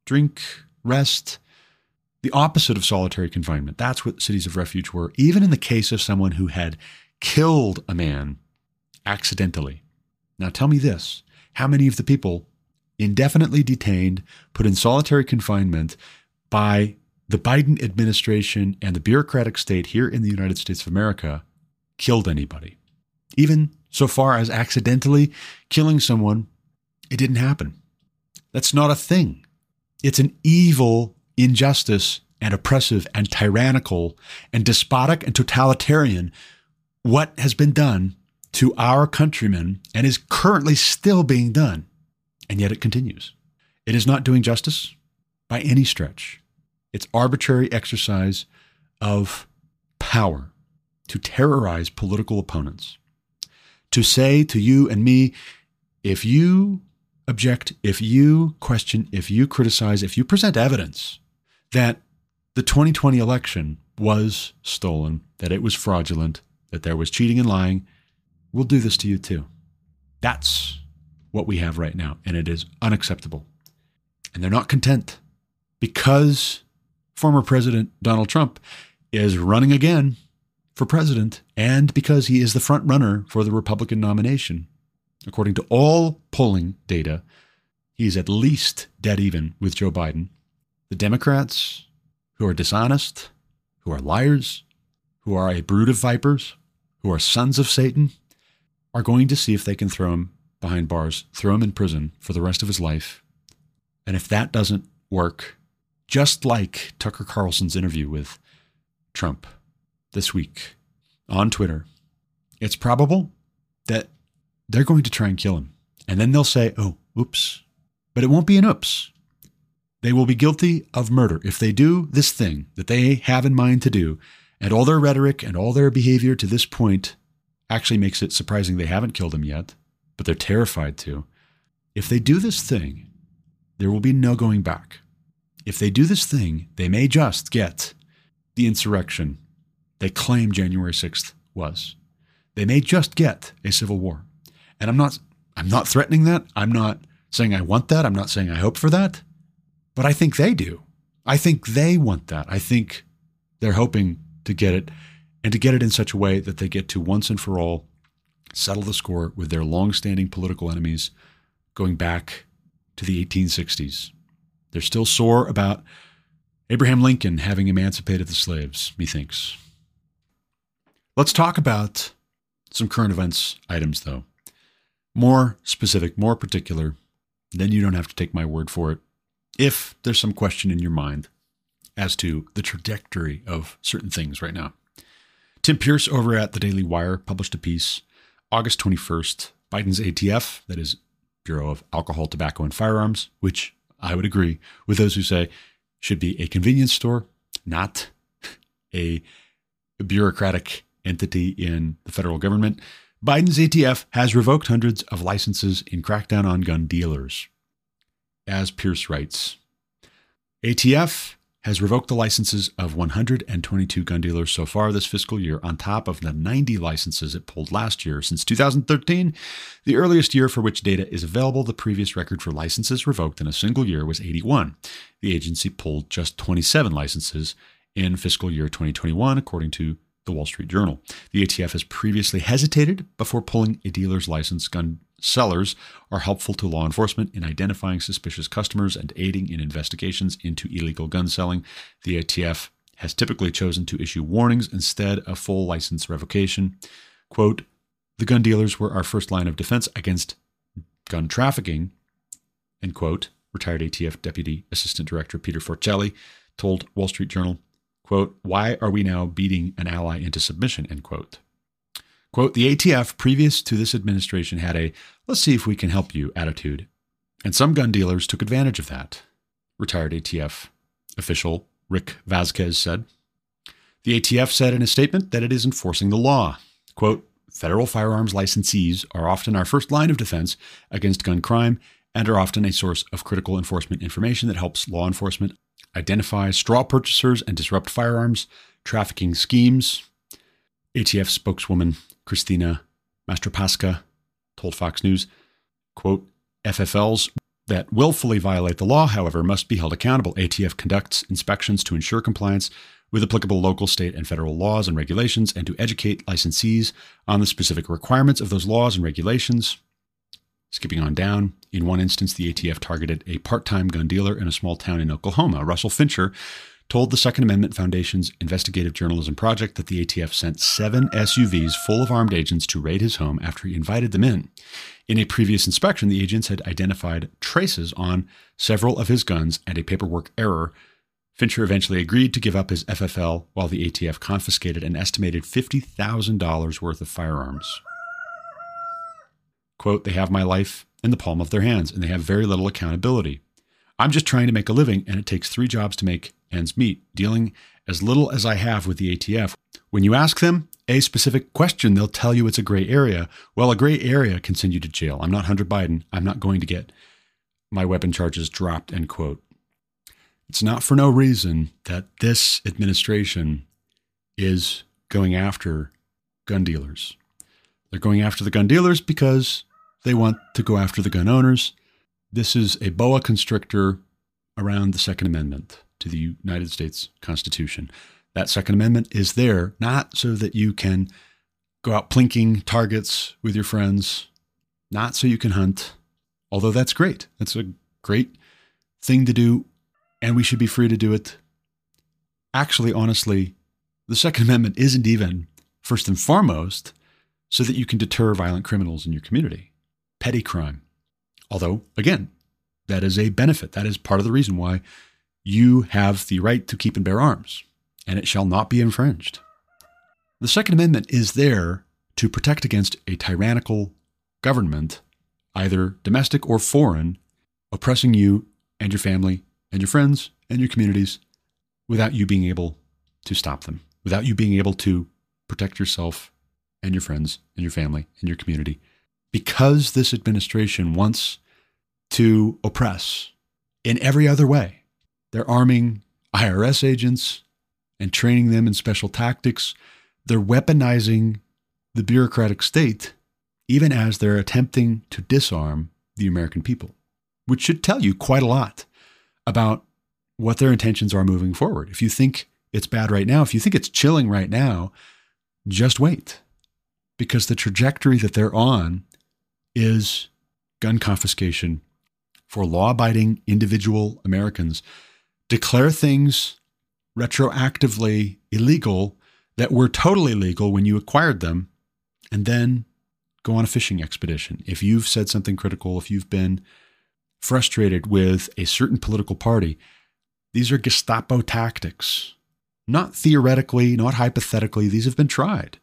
drink, rest, the opposite of solitary confinement. That's what cities of refuge were, even in the case of someone who had killed a man accidentally. Now tell me this how many of the people indefinitely detained, put in solitary confinement by the Biden administration and the bureaucratic state here in the United States of America killed anybody? Even so far as accidentally killing someone, it didn't happen. That's not a thing. It's an evil injustice and oppressive and tyrannical and despotic and totalitarian what has been done to our countrymen and is currently still being done. And yet it continues. It is not doing justice by any stretch. It's arbitrary exercise of power to terrorize political opponents. To say to you and me, if you object, if you question, if you criticize, if you present evidence that the 2020 election was stolen, that it was fraudulent, that there was cheating and lying, we'll do this to you too. That's what we have right now, and it is unacceptable. And they're not content because former President Donald Trump is running again for president and because he is the front runner for the Republican nomination. According to all polling data, he's at least dead even with Joe Biden. The Democrats, who are dishonest, who are liars, who are a brood of vipers, who are sons of Satan, are going to see if they can throw him behind bars, throw him in prison for the rest of his life. And if that doesn't work, just like Tucker Carlson's interview with Trump this week on Twitter, it's probable that they're going to try and kill him. And then they'll say, oh, oops. But it won't be an oops. They will be guilty of murder if they do this thing that they have in mind to do, and all their rhetoric and all their behavior to this point actually makes it surprising they haven't killed him yet, but they're terrified to. If they do this thing, there will be no going back. If they do this thing, they may just get the insurrection they claim January 6th was. They may just get a civil war. And I'm not I'm not threatening that. I'm not saying I want that. I'm not saying I hope for that. But I think they do. I think they want that. I think they're hoping to get it and to get it in such a way that they get to once and for all settle the score with their long-standing political enemies going back to the 1860s. They're still sore about Abraham Lincoln having emancipated the slaves, methinks. Let's talk about some current events items, though. More specific, more particular. Then you don't have to take my word for it if there's some question in your mind as to the trajectory of certain things right now. Tim Pearce over at the Daily Wire published a piece August 21st Biden's ATF, that is, Bureau of Alcohol, Tobacco, and Firearms, which I would agree with those who say should be a convenience store, not a bureaucratic entity in the federal government. Biden's ATF has revoked hundreds of licenses in crackdown on gun dealers. As Pearce writes, ATF has revoked the licenses of 122 gun dealers so far this fiscal year, on top of the 90 licenses it pulled last year. Since 2013, the earliest year for which data is available, the previous record for licenses revoked in a single year was 81. The agency pulled just 27 licenses in fiscal year 2021, according to the Wall Street Journal. The ATF has previously hesitated before pulling a dealer's license. Gun sellers are helpful to law enforcement in identifying suspicious customers and aiding in investigations into illegal gun selling. The ATF has typically chosen to issue warnings instead of full license revocation. Quote, the gun dealers were our first line of defense against gun trafficking, end quote, retired ATF Deputy Assistant Director Peter Forcelli told Wall Street Journal quote, why are we now beating an ally into submission, end quote. Quote, the ATF previous to this administration had a let's see if we can help you attitude. And some gun dealers took advantage of that, retired ATF official Rick Vasquez said. The ATF said in a statement that it is enforcing the law. Quote, federal firearms licensees are often our first line of defense against gun crime and are often a source of critical enforcement information that helps law enforcement identify straw purchasers and disrupt firearms trafficking schemes. ATF spokeswoman Christina Mastropasqua told Fox News, quote, FFLs that willfully violate the law, however, must be held accountable. ATF conducts inspections to ensure compliance with applicable local, state, and federal laws and regulations and to educate licensees on the specific requirements of those laws and regulations. Skipping on down, in one instance, the ATF targeted a part time gun dealer in a small town in Oklahoma. Russell Fincher told the Second Amendment Foundation's investigative journalism project that the ATF sent seven SUVs full of armed agents to raid his home after he invited them in. In a previous inspection, the agents had identified traces on several of his guns and a paperwork error. Fincher eventually agreed to give up his FFL while the ATF confiscated an estimated $50,000 worth of firearms. Quote, they have my life in the palm of their hands and they have very little accountability. I'm just trying to make a living and it takes three jobs to make ends meet, dealing as little as I have with the ATF. When you ask them a specific question, they'll tell you it's a gray area. Well, a gray area can send you to jail. I'm not Hunter Biden. I'm not going to get my weapon charges dropped, end quote. It's not for no reason that this administration is going after gun dealers. They're going after the gun dealers because they want to go after the gun owners. This is a boa constrictor around the Second Amendment to the United States Constitution. That Second Amendment is there not so that you can go out plinking targets with your friends, not so you can hunt, although that's great. That's a great thing to do, and we should be free to do it. Actually, honestly, the Second Amendment isn't even first and foremost so that you can deter violent criminals in your community, petty crime. Although, again, that is a benefit. That is part of the reason why you have the right to keep and bear arms, and it shall not be infringed. The Second Amendment is there to protect against a tyrannical government, either domestic or foreign, oppressing you and your family and your friends and your communities without you being able to stop them, without you being able to protect yourself and your friends and your family and your community. Because this administration wants to oppress in every other way, they're arming IRS agents and training them in special tactics. They're weaponizing the bureaucratic state, even as they're attempting to disarm the American people, which should tell you quite a lot about what their intentions are moving forward. If you think it's bad right now, if you think it's chilling right now, just wait. Because the trajectory that they're on is gun confiscation for law abiding individual Americans declare things retroactively illegal that were totally legal when you acquired them, and then go on a fishing expedition. If you've said something critical, if you've been frustrated with a certain political party, these are Gestapo tactics. Not theoretically, not hypothetically, these have been tried.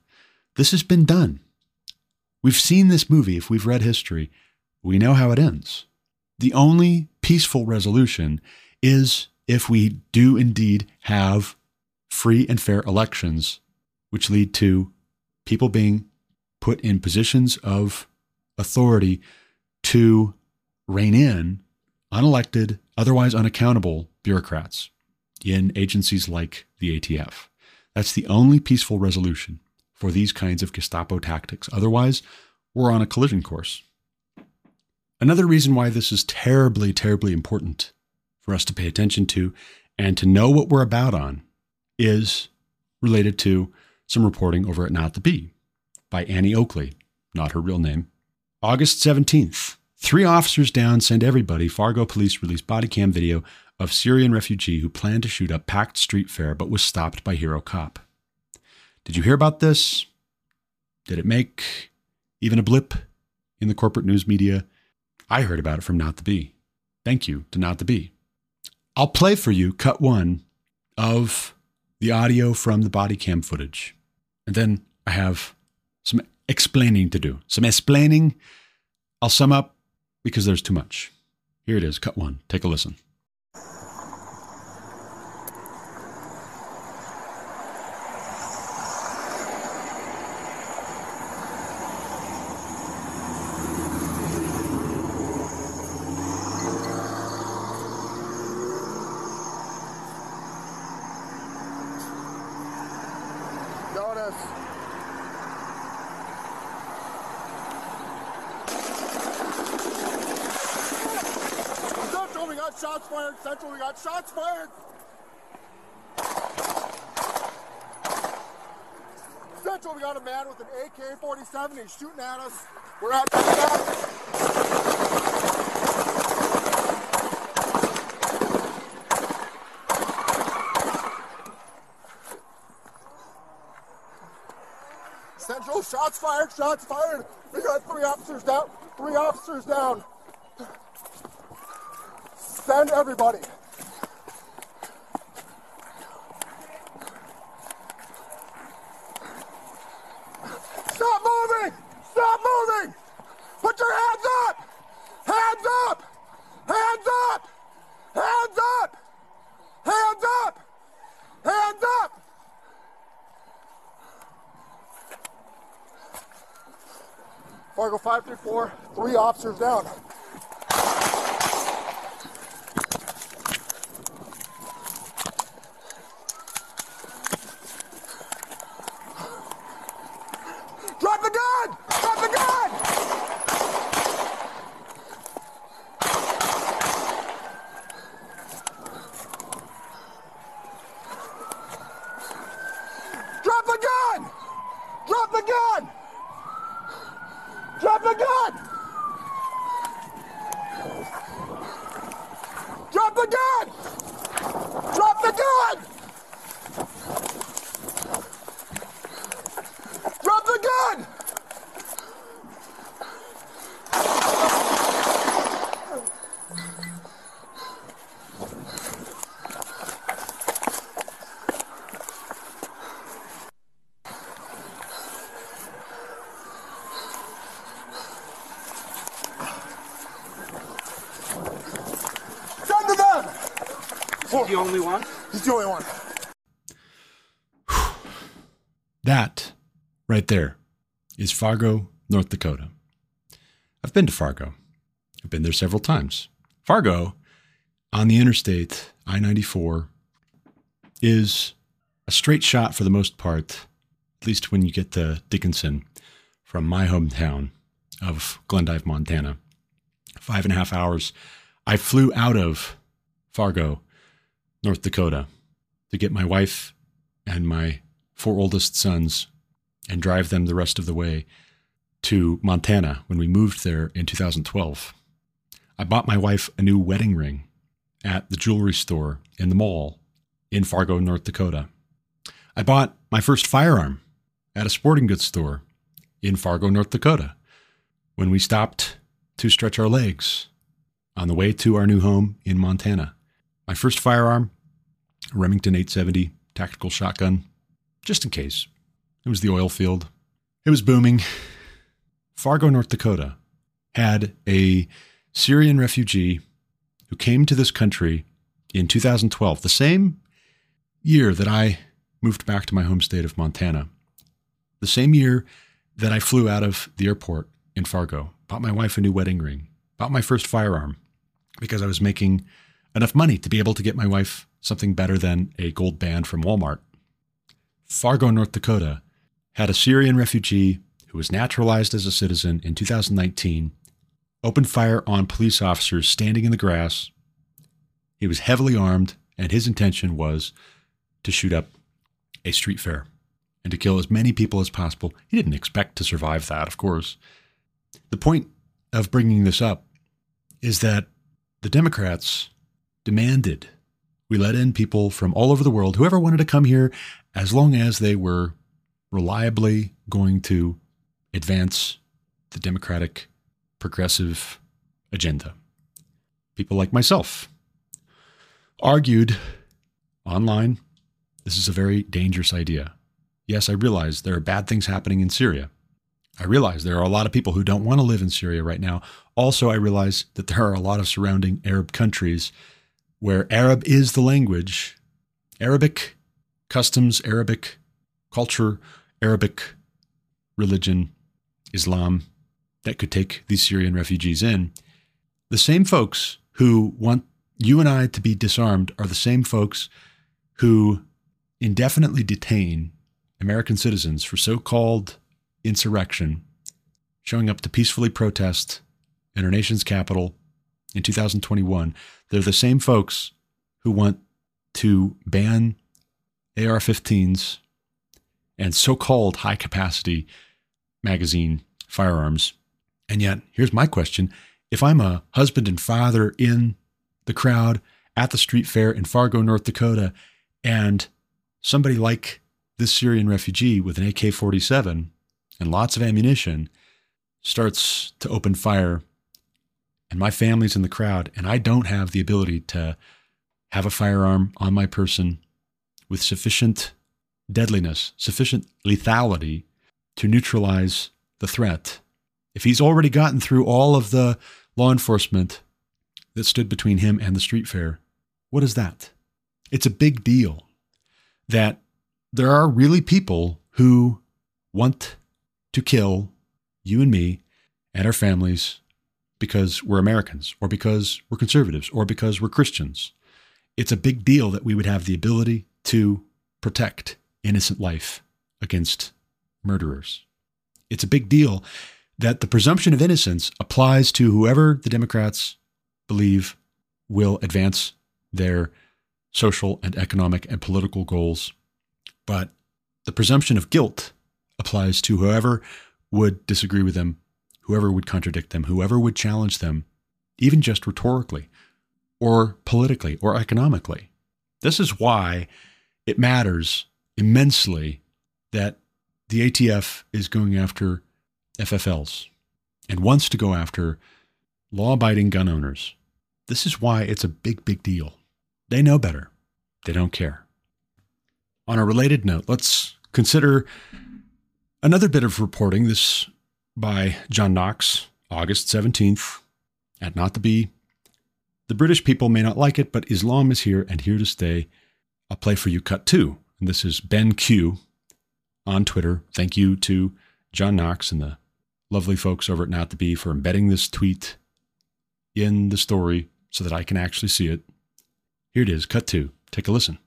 This has been done. We've seen this movie. If we've read history, we know how it ends. The only peaceful resolution is if we do indeed have free and fair elections, which lead to people being put in positions of authority to rein in unelected, otherwise unaccountable bureaucrats in agencies like the ATF. That's the only peaceful resolution for these kinds of Gestapo tactics. Otherwise, we're on a collision course. Another reason why this is terribly, terribly important for us to pay attention to and to know what we're about on is related to some reporting over at Not the Bee by Annie Oakley, not her real name. August 17th, three officers down send everybody. Fargo police release body cam video of Syrian refugee who planned to shoot up packed street fair but was stopped by hero cop. Did you hear about this? Did it make even a blip in the corporate news media? I heard about it from Not the Bee. Thank you to Not the Bee. I'll play for you cut one of the audio from the body cam footage. And then I have some explaining to do. Some explaining. I'll sum up because there's too much. Here it is, cut one. Take a listen. Jonas. Central, we got shots fired. Central, we got shots fired. Central, we got a man with an AK-47. He's shooting at us. We're at Central, shots fired, shots fired. We got three officers down. Three officers down. Send everybody. Stop moving! Stop moving! Put your hands up! Hands up! Hands up! Hands up! Hands up! Hands up! Fargo 534, three officers down. The only one? He's the only one. That right there is Fargo, North Dakota. I've been to Fargo. I've been there several times. Fargo on the interstate, I 94, is a straight shot for the most part, at least when you get to Dickinson from my hometown of Glendive, Montana. Five and a half hours. I flew out of Fargo, North Dakota, to get my wife and my four oldest sons and drive them the rest of the way to Montana when we moved there in 2012. I bought my wife a new wedding ring at the jewelry store in the mall in Fargo, North Dakota. I bought my first firearm at a sporting goods store in Fargo, North Dakota when we stopped to stretch our legs on the way to our new home in Montana. My first firearm, Remington 870 tactical shotgun, just in case. It was the oil field. It was booming. Fargo, North Dakota, had a Syrian refugee who came to this country in 2012, the same year that I moved back to my home state of Montana, the same year that I flew out of the airport in Fargo, bought my wife a new wedding ring, bought my first firearm because I was making enough money to be able to get my wife something better than a gold band from Walmart. Fargo, North Dakota had a Syrian refugee who was naturalized as a citizen in 2019 opened fire on police officers standing in the grass. He was heavily armed, and his intention was to shoot up a street fair and to kill as many people as possible. He didn't expect to survive that, of course. The point of bringing this up is that the Democrats demanded we let in people from all over the world, whoever wanted to come here, as long as they were reliably going to advance the Democratic progressive agenda. People like myself argued online this is a very dangerous idea. Yes, I realize there are bad things happening in Syria. I realize there are a lot of people who don't want to live in Syria right now. Also, I realize that there are a lot of surrounding Arab countries where Arab is the language, Arabic customs, Arabic culture, Arabic religion, Islam, that could take these Syrian refugees in. The same folks who want you and I to be disarmed are the same folks who indefinitely detain American citizens for so called insurrection, showing up to peacefully protest in our nation's capital in 2021. They're the same folks who want to ban AR 15s and so called high capacity magazine firearms and yet, here's my question if I'm a husband and father in the crowd at the street fair in Fargo, North Dakota, and somebody like this Syrian refugee with an AK 47 and lots of ammunition starts to open fire, and my family's in the crowd, and I don't have the ability to have a firearm on my person with sufficient deadliness, sufficient lethality to neutralize the threat if he's already gotten through all of the law enforcement that stood between him and the street fair, what is that? It's a big deal that there are really people who want to kill you and me and our families because we're Americans or because we're conservatives or because we're Christians. It's a big deal that we would have the ability to protect innocent life against murderers. It's a big deal that the presumption of innocence applies to whoever the Democrats believe will advance their social and economic and political goals. But the presumption of guilt applies to whoever would disagree with them, whoever would contradict them, whoever would challenge them, even just rhetorically or politically or economically. This is why it matters immensely that the ATF is going after FFLs and wants to go after law abiding gun owners. This is why it's a big, big deal. They know better, they don't care. On a related note, let's consider another bit of reporting. This by John Knox, August 17th, at Not the Bee. The British people may not like it, but Islam is here and here to stay. I'll play for you cut two. And this is Ben Q on Twitter. Thank you to John Knox and the lovely folks over at Not the Bee for embedding this tweet in the story so that I can actually see it. Here it is, cut two. Take a listen.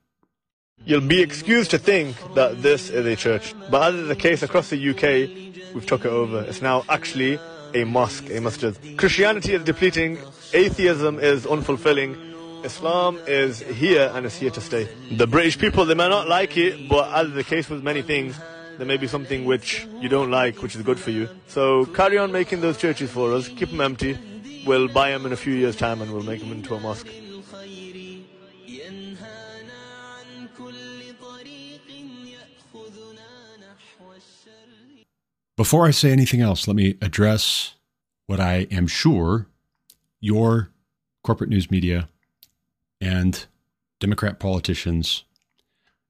You'll be excused to think that this is a church, but as is the case across the UK, we've took it over. It's now actually a mosque, a masjid. Christianity is depleting, atheism is unfulfilling, Islam is here and is here to stay. The British people, they may not like it, but as is the case with many things, there may be something which you don't like, which is good for you. So carry on making those churches for us. Keep them empty. We'll buy them in a few years' time and we'll make them into a mosque. Before I say anything else, let me address what I am sure your corporate news media and Democrat politicians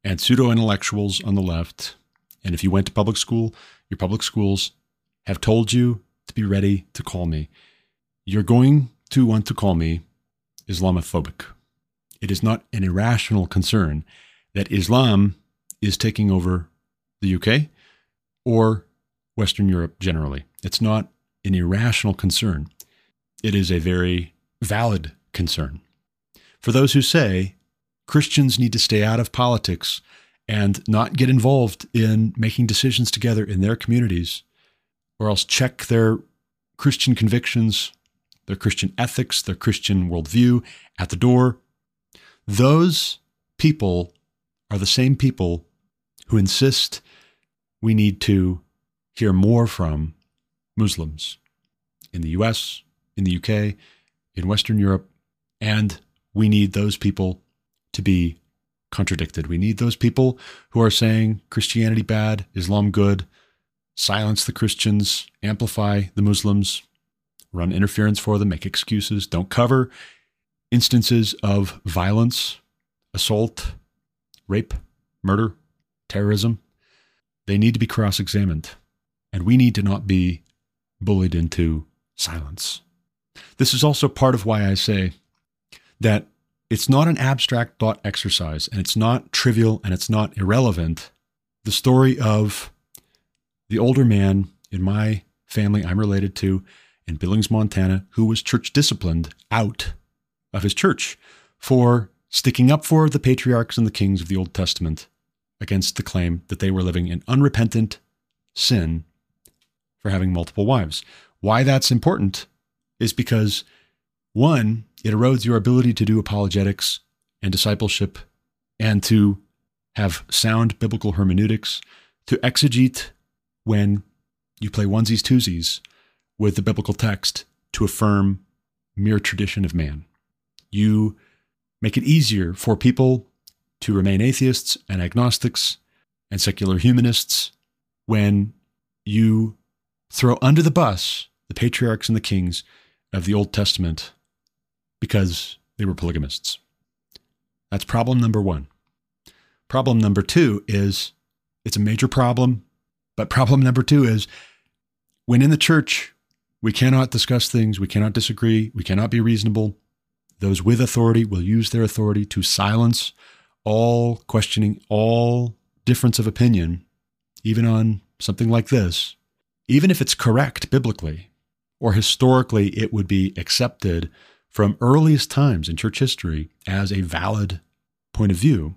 and pseudo intellectuals on the left and if you went to public school, your public schools have told you to be ready to call me. You're going to want to call me Islamophobic. It is not an irrational concern that Islam is taking over the UK or Western Europe generally. It's not an irrational concern. It is a very valid concern. For those who say Christians need to stay out of politics and not get involved in making decisions together in their communities, or else check their Christian convictions, their Christian ethics, their Christian worldview at the door, those people are the same people who insist we need to hear more from Muslims in the US, in the UK, in Western Europe, and we need those people to be contradicted. We need those people who are saying Christianity bad, Islam good, silence the Christians, amplify the Muslims, run interference for them, make excuses, don't cover instances of violence, assault, rape, murder, terrorism. They need to be cross examined. And we need to not be bullied into silence. This is also part of why I say that it's not an abstract thought exercise and it's not trivial and it's not irrelevant. The story of the older man in my family I'm related to in Billings, Montana, who was church disciplined out of his church for sticking up for the patriarchs and the kings of the Old Testament against the claim that they were living in unrepentant sin for having multiple wives. Why that's important is because, one, it erodes your ability to do apologetics and discipleship and to have sound biblical hermeneutics, to exegete when you play onesies twosies with the biblical text to affirm mere tradition of man. You make it easier for people to remain atheists and agnostics and secular humanists when you throw under the bus the patriarchs and the kings of the Old Testament because they were polygamists. That's problem number one. Problem number two is it's a major problem, but problem number two is when in the church, we cannot discuss things, we cannot disagree, we cannot be reasonable. Those with authority will use their authority to silence all questioning, all difference of opinion, even on something like this, even if it's correct biblically or historically, it would be accepted from earliest times in church history as a valid point of view.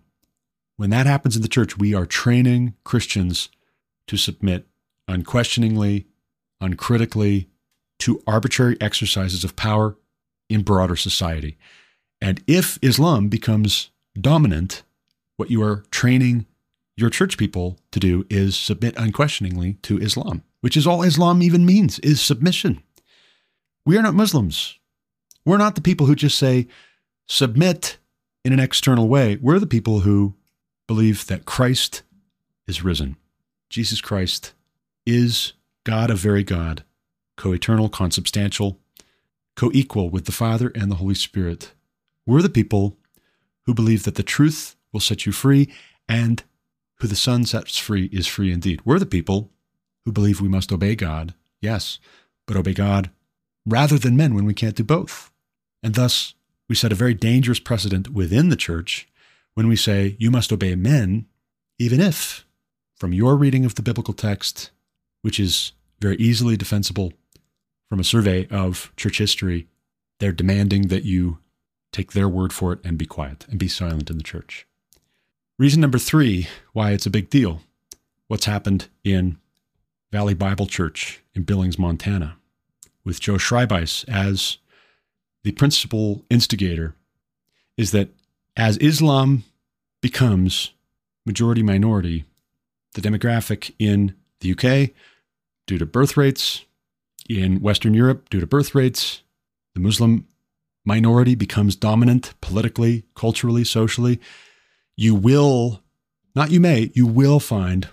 When that happens in the church, we are training Christians to submit unquestioningly, uncritically to arbitrary exercises of power in broader society. And if Islam becomes dominant, what you are training your church people to do is submit unquestioningly to Islam, which is all Islam even means is submission. We are not Muslims. We're not the people who just say submit in an external way. We're the people who believe that Christ is risen. Jesus Christ is God of very God, co eternal, consubstantial, co equal with the Father and the Holy Spirit. We're the people who believe that the truth will set you free and who the Son sets free is free indeed. We're the people who believe we must obey God, yes, but obey God rather than men when we can't do both. And thus, we set a very dangerous precedent within the church when we say you must obey men, even if, from your reading of the biblical text, which is very easily defensible from a survey of church history, they're demanding that you take their word for it and be quiet and be silent in the church. Reason number three why it's a big deal what's happened in Valley Bible Church in Billings, Montana, with Joe Schreibeis as the principal instigator, is that as Islam becomes majority minority, the demographic in the UK, due to birth rates, in Western Europe, due to birth rates, the Muslim minority becomes dominant politically, culturally, socially, you will, not you may, you will find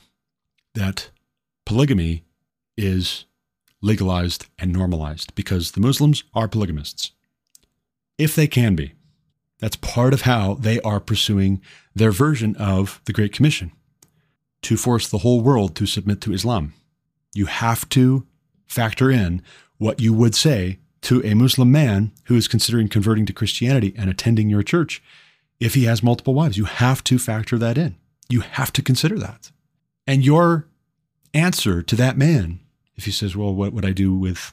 that polygamy is legalized and normalized because the Muslims are polygamists. If they can be. That's part of how they are pursuing their version of the Great Commission to force the whole world to submit to Islam. You have to factor in what you would say to a Muslim man who is considering converting to Christianity and attending your church if he has multiple wives. You have to factor that in. You have to consider that. And your answer to that man, if he says, Well, what would I do with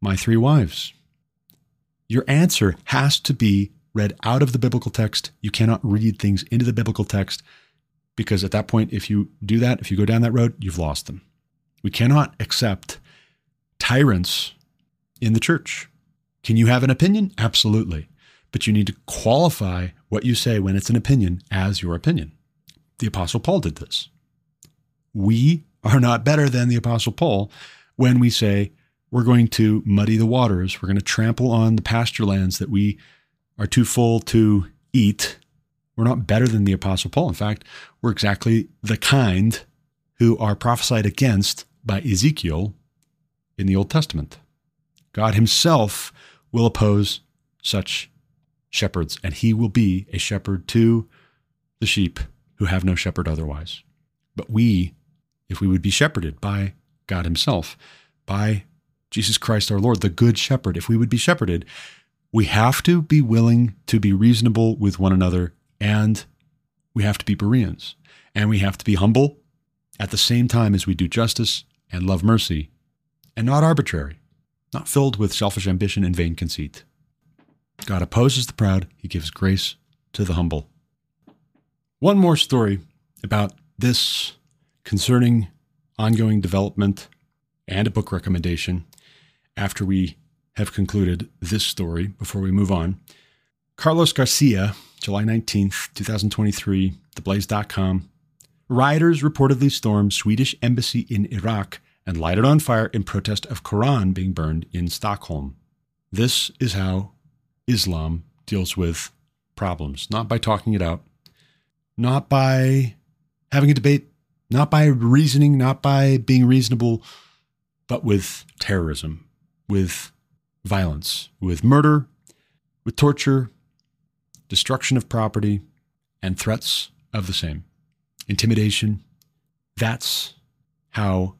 my three wives? Your answer has to be read out of the biblical text. You cannot read things into the biblical text because at that point, if you do that, if you go down that road, you've lost them. We cannot accept tyrants in the church. Can you have an opinion? Absolutely. But you need to qualify what you say when it's an opinion as your opinion. The Apostle Paul did this. We are not better than the Apostle Paul when we say we're going to muddy the waters, we're going to trample on the pasture lands that we are too full to eat. We're not better than the Apostle Paul. In fact, we're exactly the kind who are prophesied against by Ezekiel in the Old Testament. God Himself will oppose such shepherds, and He will be a shepherd to the sheep who have no shepherd otherwise. But we, if we would be shepherded by God Himself, by Jesus Christ our Lord, the Good Shepherd, if we would be shepherded, we have to be willing to be reasonable with one another and we have to be Bereans and we have to be humble at the same time as we do justice and love mercy and not arbitrary, not filled with selfish ambition and vain conceit. God opposes the proud, he gives grace to the humble. One more story about this concerning ongoing development and a book recommendation after we have concluded this story before we move on. Carlos Garcia, July 19th, 2023, theblaze.com. Rioters reportedly stormed Swedish embassy in Iraq and lighted on fire in protest of Quran being burned in Stockholm. This is how Islam deals with problems, not by talking it out, not by having a debate, not by reasoning, not by being reasonable, but with terrorism, with violence, with murder, with torture, destruction of property, and threats of the same, intimidation. That's how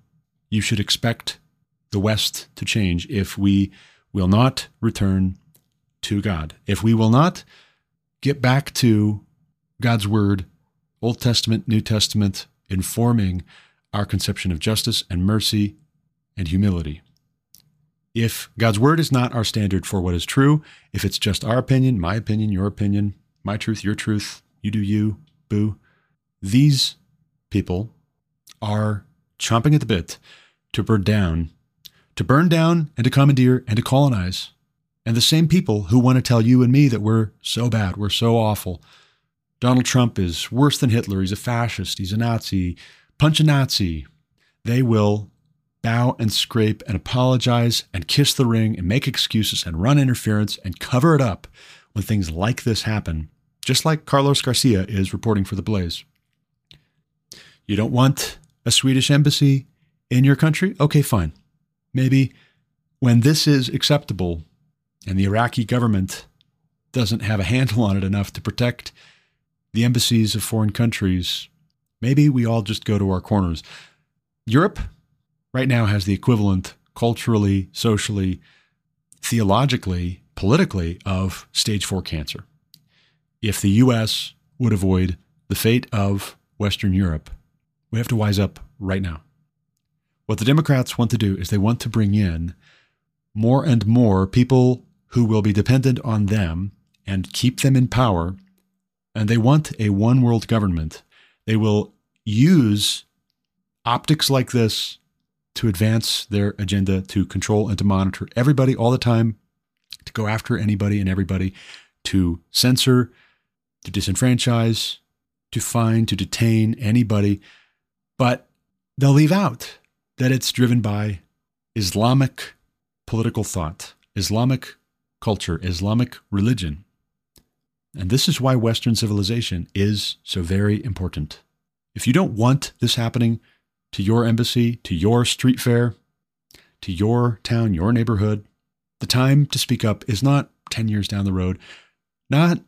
you should expect the West to change if we will not return to God. If we will not get back to God's Word, Old Testament, New Testament, informing our conception of justice and mercy and humility if God's word is not our standard for what is true, if it's just our opinion, my opinion, your opinion, my truth, your truth, you do you, boo, these people are chomping at the bit to burn down, to burn down and to commandeer and to colonize. And the same people who want to tell you and me that we're so bad, we're so awful. Donald Trump is worse than Hitler. He's a fascist. He's a Nazi. Punch a Nazi. They will bow and scrape and apologize and kiss the ring and make excuses and run interference and cover it up when things like this happen, just like Carlos Garcia is reporting for The Blaze. You don't want a Swedish embassy in your country? Okay, fine. Maybe when this is acceptable and the Iraqi government doesn't have a handle on it enough to protect the embassies of foreign countries, maybe we all just go to our corners. Europe, right now has the equivalent culturally, socially, theologically, politically of stage four cancer. If the US would avoid the fate of Western Europe, we have to wise up right now. What the Democrats want to do is they want to bring in more and more people who will be dependent on them and keep them in power. And they want a one world government. They will use optics like this to advance their agenda to control and to monitor everybody all the time, to go after anybody and everybody, to censor, to disenfranchise, to fine, to detain anybody. But they'll leave out that it's driven by Islamic political thought, Islamic culture, Islamic religion. And this is why Western civilization is so very important. If you don't want this happening, to your embassy, to your street fair, to your town, your neighborhood. The time to speak up is not 10 years down the road, not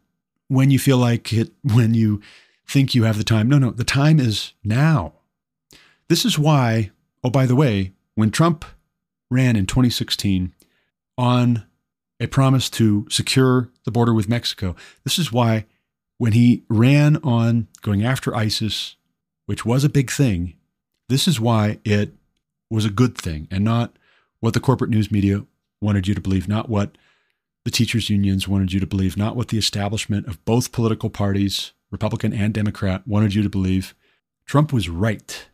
when you feel like it, when you think you have the time. No, no, the time is now. This is why, oh, by the way, when Trump ran in 2016 on a promise to secure the border with Mexico. This is why when he ran on going after ISIS, which was a big thing, this is why it was a good thing and not what the corporate news media wanted you to believe, not what the teachers' unions wanted you to believe, not what the establishment of both political parties, Republican and Democrat, wanted you to believe. Trump was right,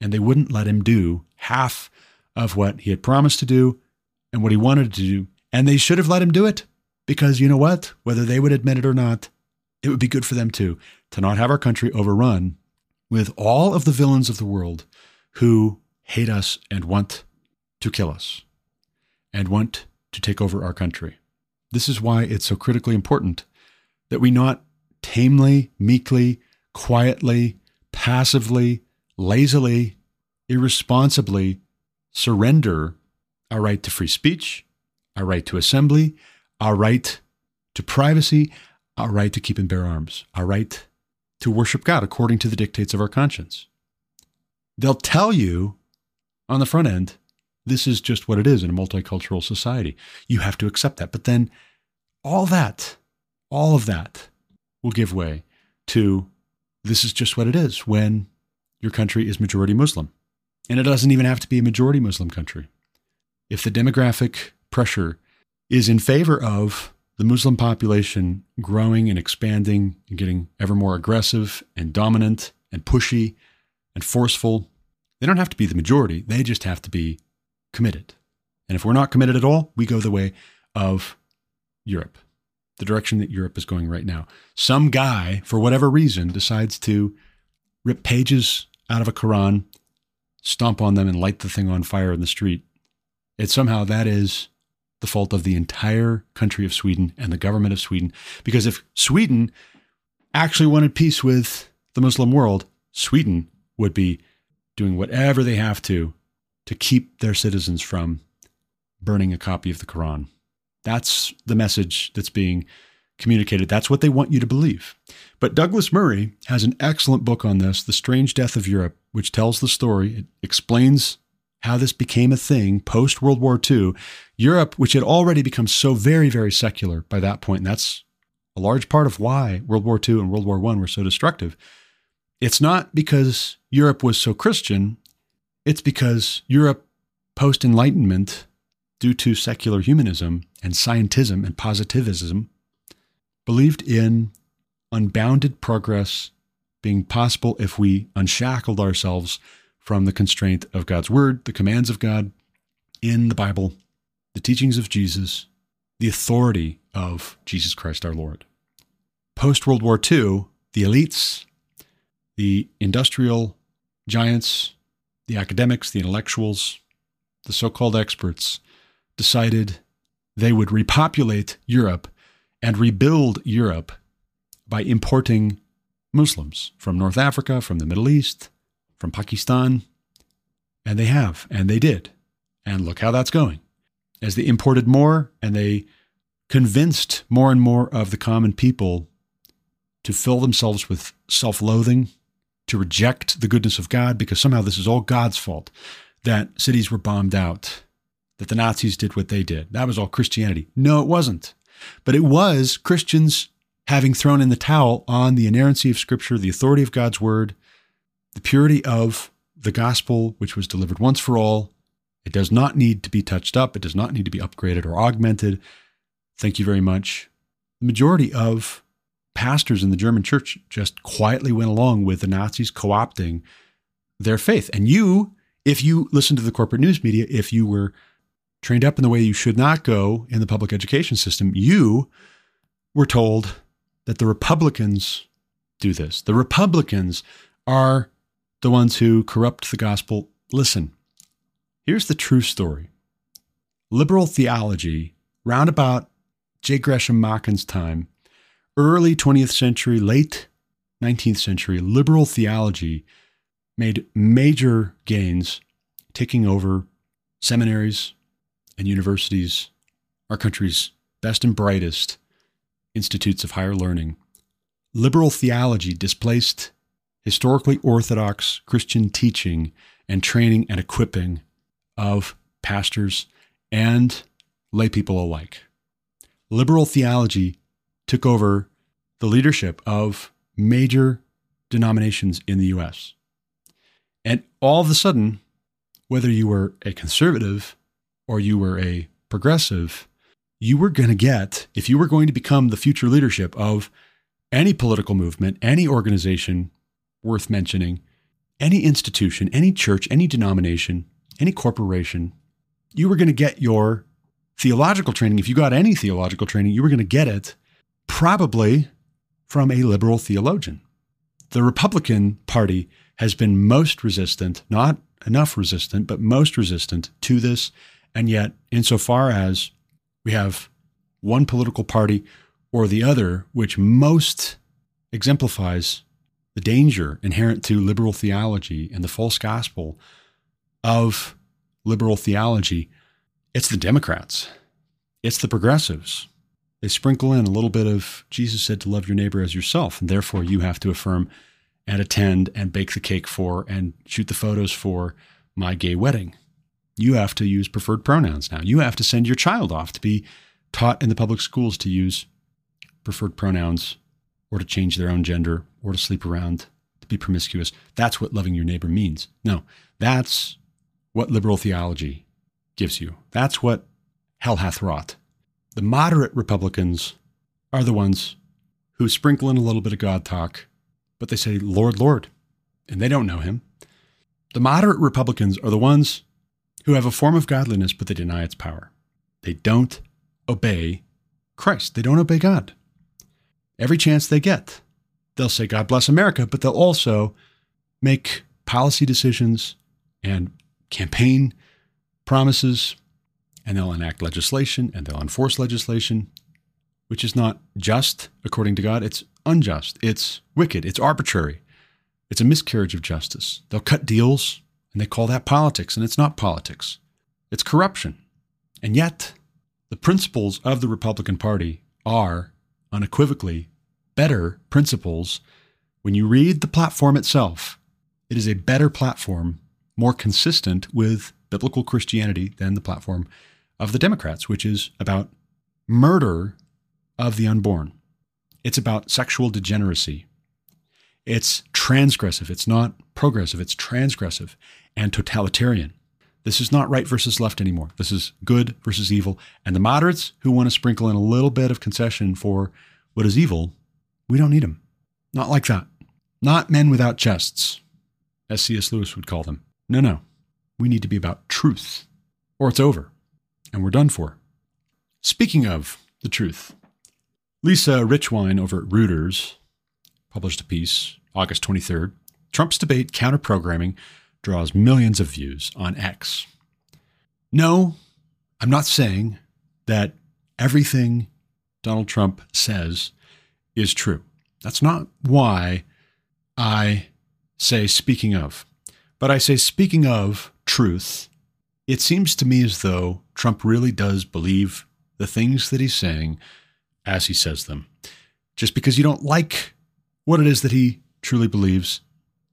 and they wouldn't let him do half of what he had promised to do and what he wanted to do. And they should have let him do it because you know what? Whether they would admit it or not, it would be good for them too to not have our country overrun with all of the villains of the world who hate us and want to kill us and want to take over our country. This is why it's so critically important that we not tamely, meekly, quietly, passively, lazily, irresponsibly surrender our right to free speech, our right to assembly, our right to privacy, our right to keep and bear arms, our right to worship God according to the dictates of our conscience. They'll tell you on the front end, this is just what it is in a multicultural society. You have to accept that. But then all that, all of that will give way to this is just what it is when your country is majority Muslim. And it doesn't even have to be a majority Muslim country. If the demographic pressure is in favor of the Muslim population growing and expanding and getting ever more aggressive and dominant and pushy and forceful, they don't have to be the majority. They just have to be committed. And if we're not committed at all, we go the way of Europe, the direction that Europe is going right now. Some guy, for whatever reason, decides to rip pages out of a Quran stomp on them and light the thing on fire in the street. It somehow that is the fault of the entire country of Sweden and the government of Sweden. Because if Sweden actually wanted peace with the Muslim world, Sweden would be doing whatever they have to to keep their citizens from burning a copy of the Quran. That's the message that's being communicated. That's what they want you to believe. But Douglas Murray has an excellent book on this, The Strange Death of Europe, which tells the story. It explains how this became a thing post World War II. Europe, which had already become so very, very secular by that point, and that's a large part of why World War II and World War I were so destructive. It's not because Europe was so Christian, it's because Europe post Enlightenment, due to secular humanism and scientism and positivism, believed in unbounded progress being possible if we unshackled ourselves from the constraint of God's word, the commands of God in the Bible, the teachings of Jesus, the authority of Jesus Christ our Lord. Post World War II, the elites, the industrial giants, the academics, the intellectuals, the so called experts decided they would repopulate Europe and rebuild Europe by importing Muslims from North Africa, from the Middle East, from Pakistan. And they have, and they did. And look how that's going. As they imported more and they convinced more and more of the common people to fill themselves with self loathing, to reject the goodness of God, because somehow this is all God's fault that cities were bombed out, that the Nazis did what they did. That was all Christianity. No, it wasn't. But it was Christians having thrown in the towel on the inerrancy of Scripture, the authority of God's word, the purity of the gospel, which was delivered once for all. It does not need to be touched up, it does not need to be upgraded or augmented. Thank you very much. The majority of pastors in the German church just quietly went along with the Nazis co opting their faith. And you, if you listen to the corporate news media, if you were trained up in the way you should not go in the public education system, you were told that the Republicans do this. The Republicans are the ones who corrupt the gospel. Listen, here's the true story. Liberal theology, round about J. Gresham Machen's time, early 20th century, late 19th century, liberal theology made major gains, taking over seminaries, and universities, our country's best and brightest institutes of higher learning, liberal theology displaced historically orthodox Christian teaching and training and equipping of pastors, and lay people alike. Liberal theology took over the leadership of major denominations in the US. And all of a sudden, whether you were a conservative or you were a progressive, you were going to get, if you were going to become the future leadership of any political movement, any organization worth mentioning, any institution, any church, any denomination, any corporation, you were going to get your theological training. If you got any theological training, you were going to get it probably from a liberal theologian. The Republican Party has been most resistant, not enough resistant, but most resistant to this. And yet, insofar as we have one political party or the other, which most exemplifies the danger inherent to liberal theology and the false gospel of liberal theology, it's the Democrats, it's the progressives. They sprinkle in a little bit of Jesus said to love your neighbor as yourself, and therefore you have to affirm and attend and bake the cake for and shoot the photos for my gay wedding. You have to use preferred pronouns now. You have to send your child off to be taught in the public schools to use preferred pronouns or to change their own gender or to sleep around, to be promiscuous. That's what loving your neighbor means. No, that's what liberal theology gives you. That's what hell hath wrought. The moderate Republicans are the ones who sprinkle in a little bit of God talk, but they say, Lord, Lord, and they don't know him. The moderate Republicans are the ones who have a form of godliness, but they deny its power. They don't obey Christ, they don't obey God. Every chance they get, they'll say, God bless America, but they'll also make policy decisions and campaign promises, and they'll enact legislation and they'll enforce legislation, which is not just according to God. It's unjust. It's wicked. It's arbitrary. It's a miscarriage of justice. They'll cut deals and they call that politics, and it's not politics, it's corruption. And yet, the principles of the Republican Party are unequivocally better principles. When you read the platform itself, it is a better platform, more consistent with biblical Christianity than the platform of the Democrats, which is about murder of the unborn. It's about sexual degeneracy. It's transgressive. It's not progressive. It's transgressive and totalitarian. This is not right versus left anymore. This is good versus evil. And the moderates who want to sprinkle in a little bit of concession for what is evil, we don't need them. Not like that. Not men without chests, as C.S. Lewis would call them. No, no. We need to be about truth, or it's over, and we're done for. Speaking of the truth, Lisa Richwine over at Reuters published a piece August 23rd Trump's debate counter programming draws millions of views on X. No, I'm not saying that everything Donald Trump says is true. That's not why I say speaking of. But I say speaking of truth, it seems to me as though Trump really does believe the things that he's saying as he says them. Just because you don't like what it is that he truly believes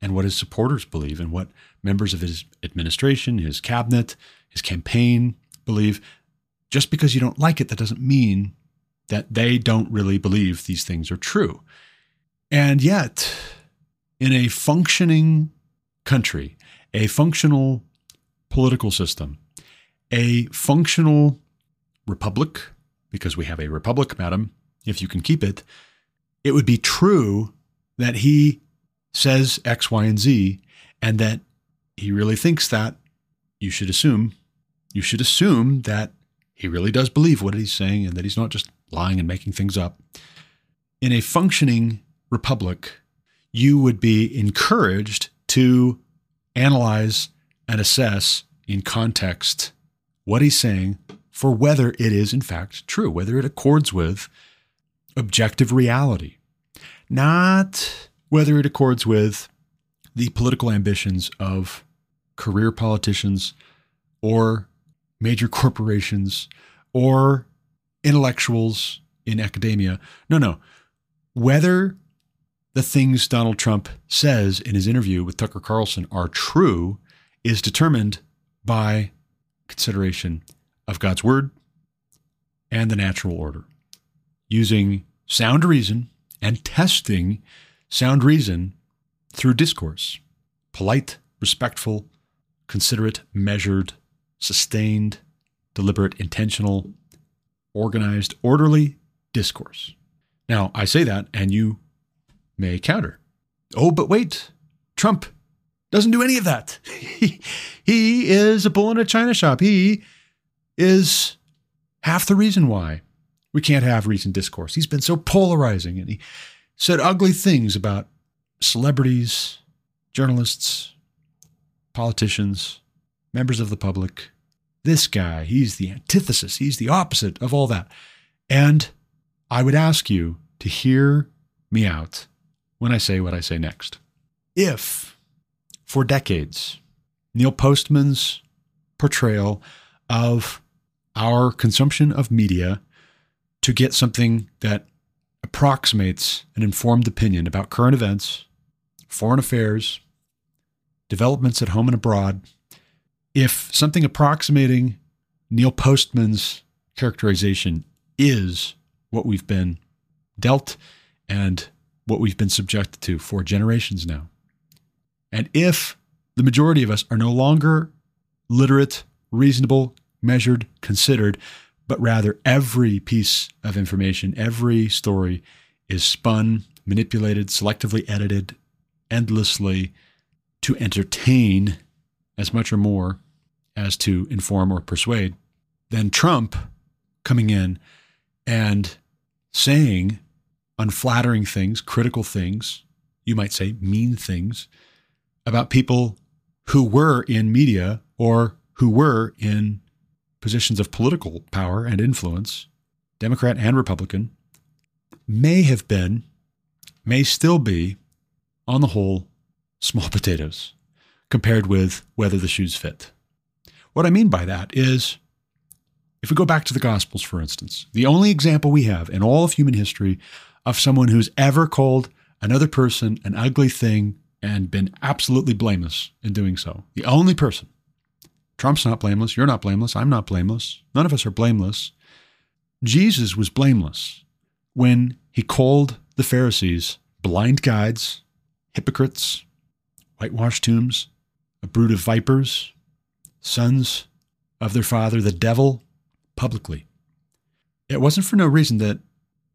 and what his supporters believe and what members of his administration, his cabinet, his campaign believe. Just because you don't like it, that doesn't mean that they don't really believe these things are true. And yet, in a functioning country, a functional political system, a functional republic, because we have a republic, madam, if you can keep it, it would be true that he says X, Y, and Z, and that he really thinks that, you should assume, you should assume that he really does believe what he's saying and that he's not just lying and making things up. In a functioning republic, you would be encouraged to analyze and assess in context what he's saying for whether it is in fact true, whether it accords with objective reality, not whether it accords with the political ambitions of career politicians or major corporations or intellectuals in academia. No, no. Whether the things Donald Trump says in his interview with Tucker Carlson are true is determined by consideration of God's word and the natural order, using sound reason and testing sound reason through discourse polite, respectful, considerate, measured, sustained, deliberate, intentional, organized, orderly discourse. Now, I say that, and you may counter. Oh, but wait, Trump doesn't do any of that. he, is a bull in a china shop. He is half the reason why we can't have recent discourse. He's been so polarizing and he said ugly things about celebrities, journalists, politicians, members of the public. This guy, he's the antithesis, he's the opposite of all that. And I would ask you to hear me out when I say what I say next. If, for decades, Neil Postman's portrayal of our consumption of media to get something that approximates an informed opinion about current events, foreign affairs, developments at home and abroad, if something approximating Neil Postman's characterization is what we've been dealt and what we've been subjected to for generations now. And if the majority of us are no longer literate, reasonable, measured, considered, but rather every piece of information, every story is spun, manipulated, selectively edited, endlessly to entertain as much or more as to inform or persuade, then Trump coming in and saying unflattering things, critical things, you might say mean things about people who were in media or who were in positions of political power and influence, Democrat and Republican, may have been, may still be, on the whole, small potatoes compared with whether the shoes fit. What I mean by that is if we go back to the Gospels, for instance, the only example we have in all of human history of someone who's ever called another person an ugly thing and been absolutely blameless in doing so, the only person. Trump's not blameless. You're not blameless. I'm not blameless. None of us are blameless. Jesus was blameless when he called the Pharisees blind guides, hypocrites, whitewashed tombs, a brood of vipers, sons of their father, the devil, publicly. It wasn't for no reason that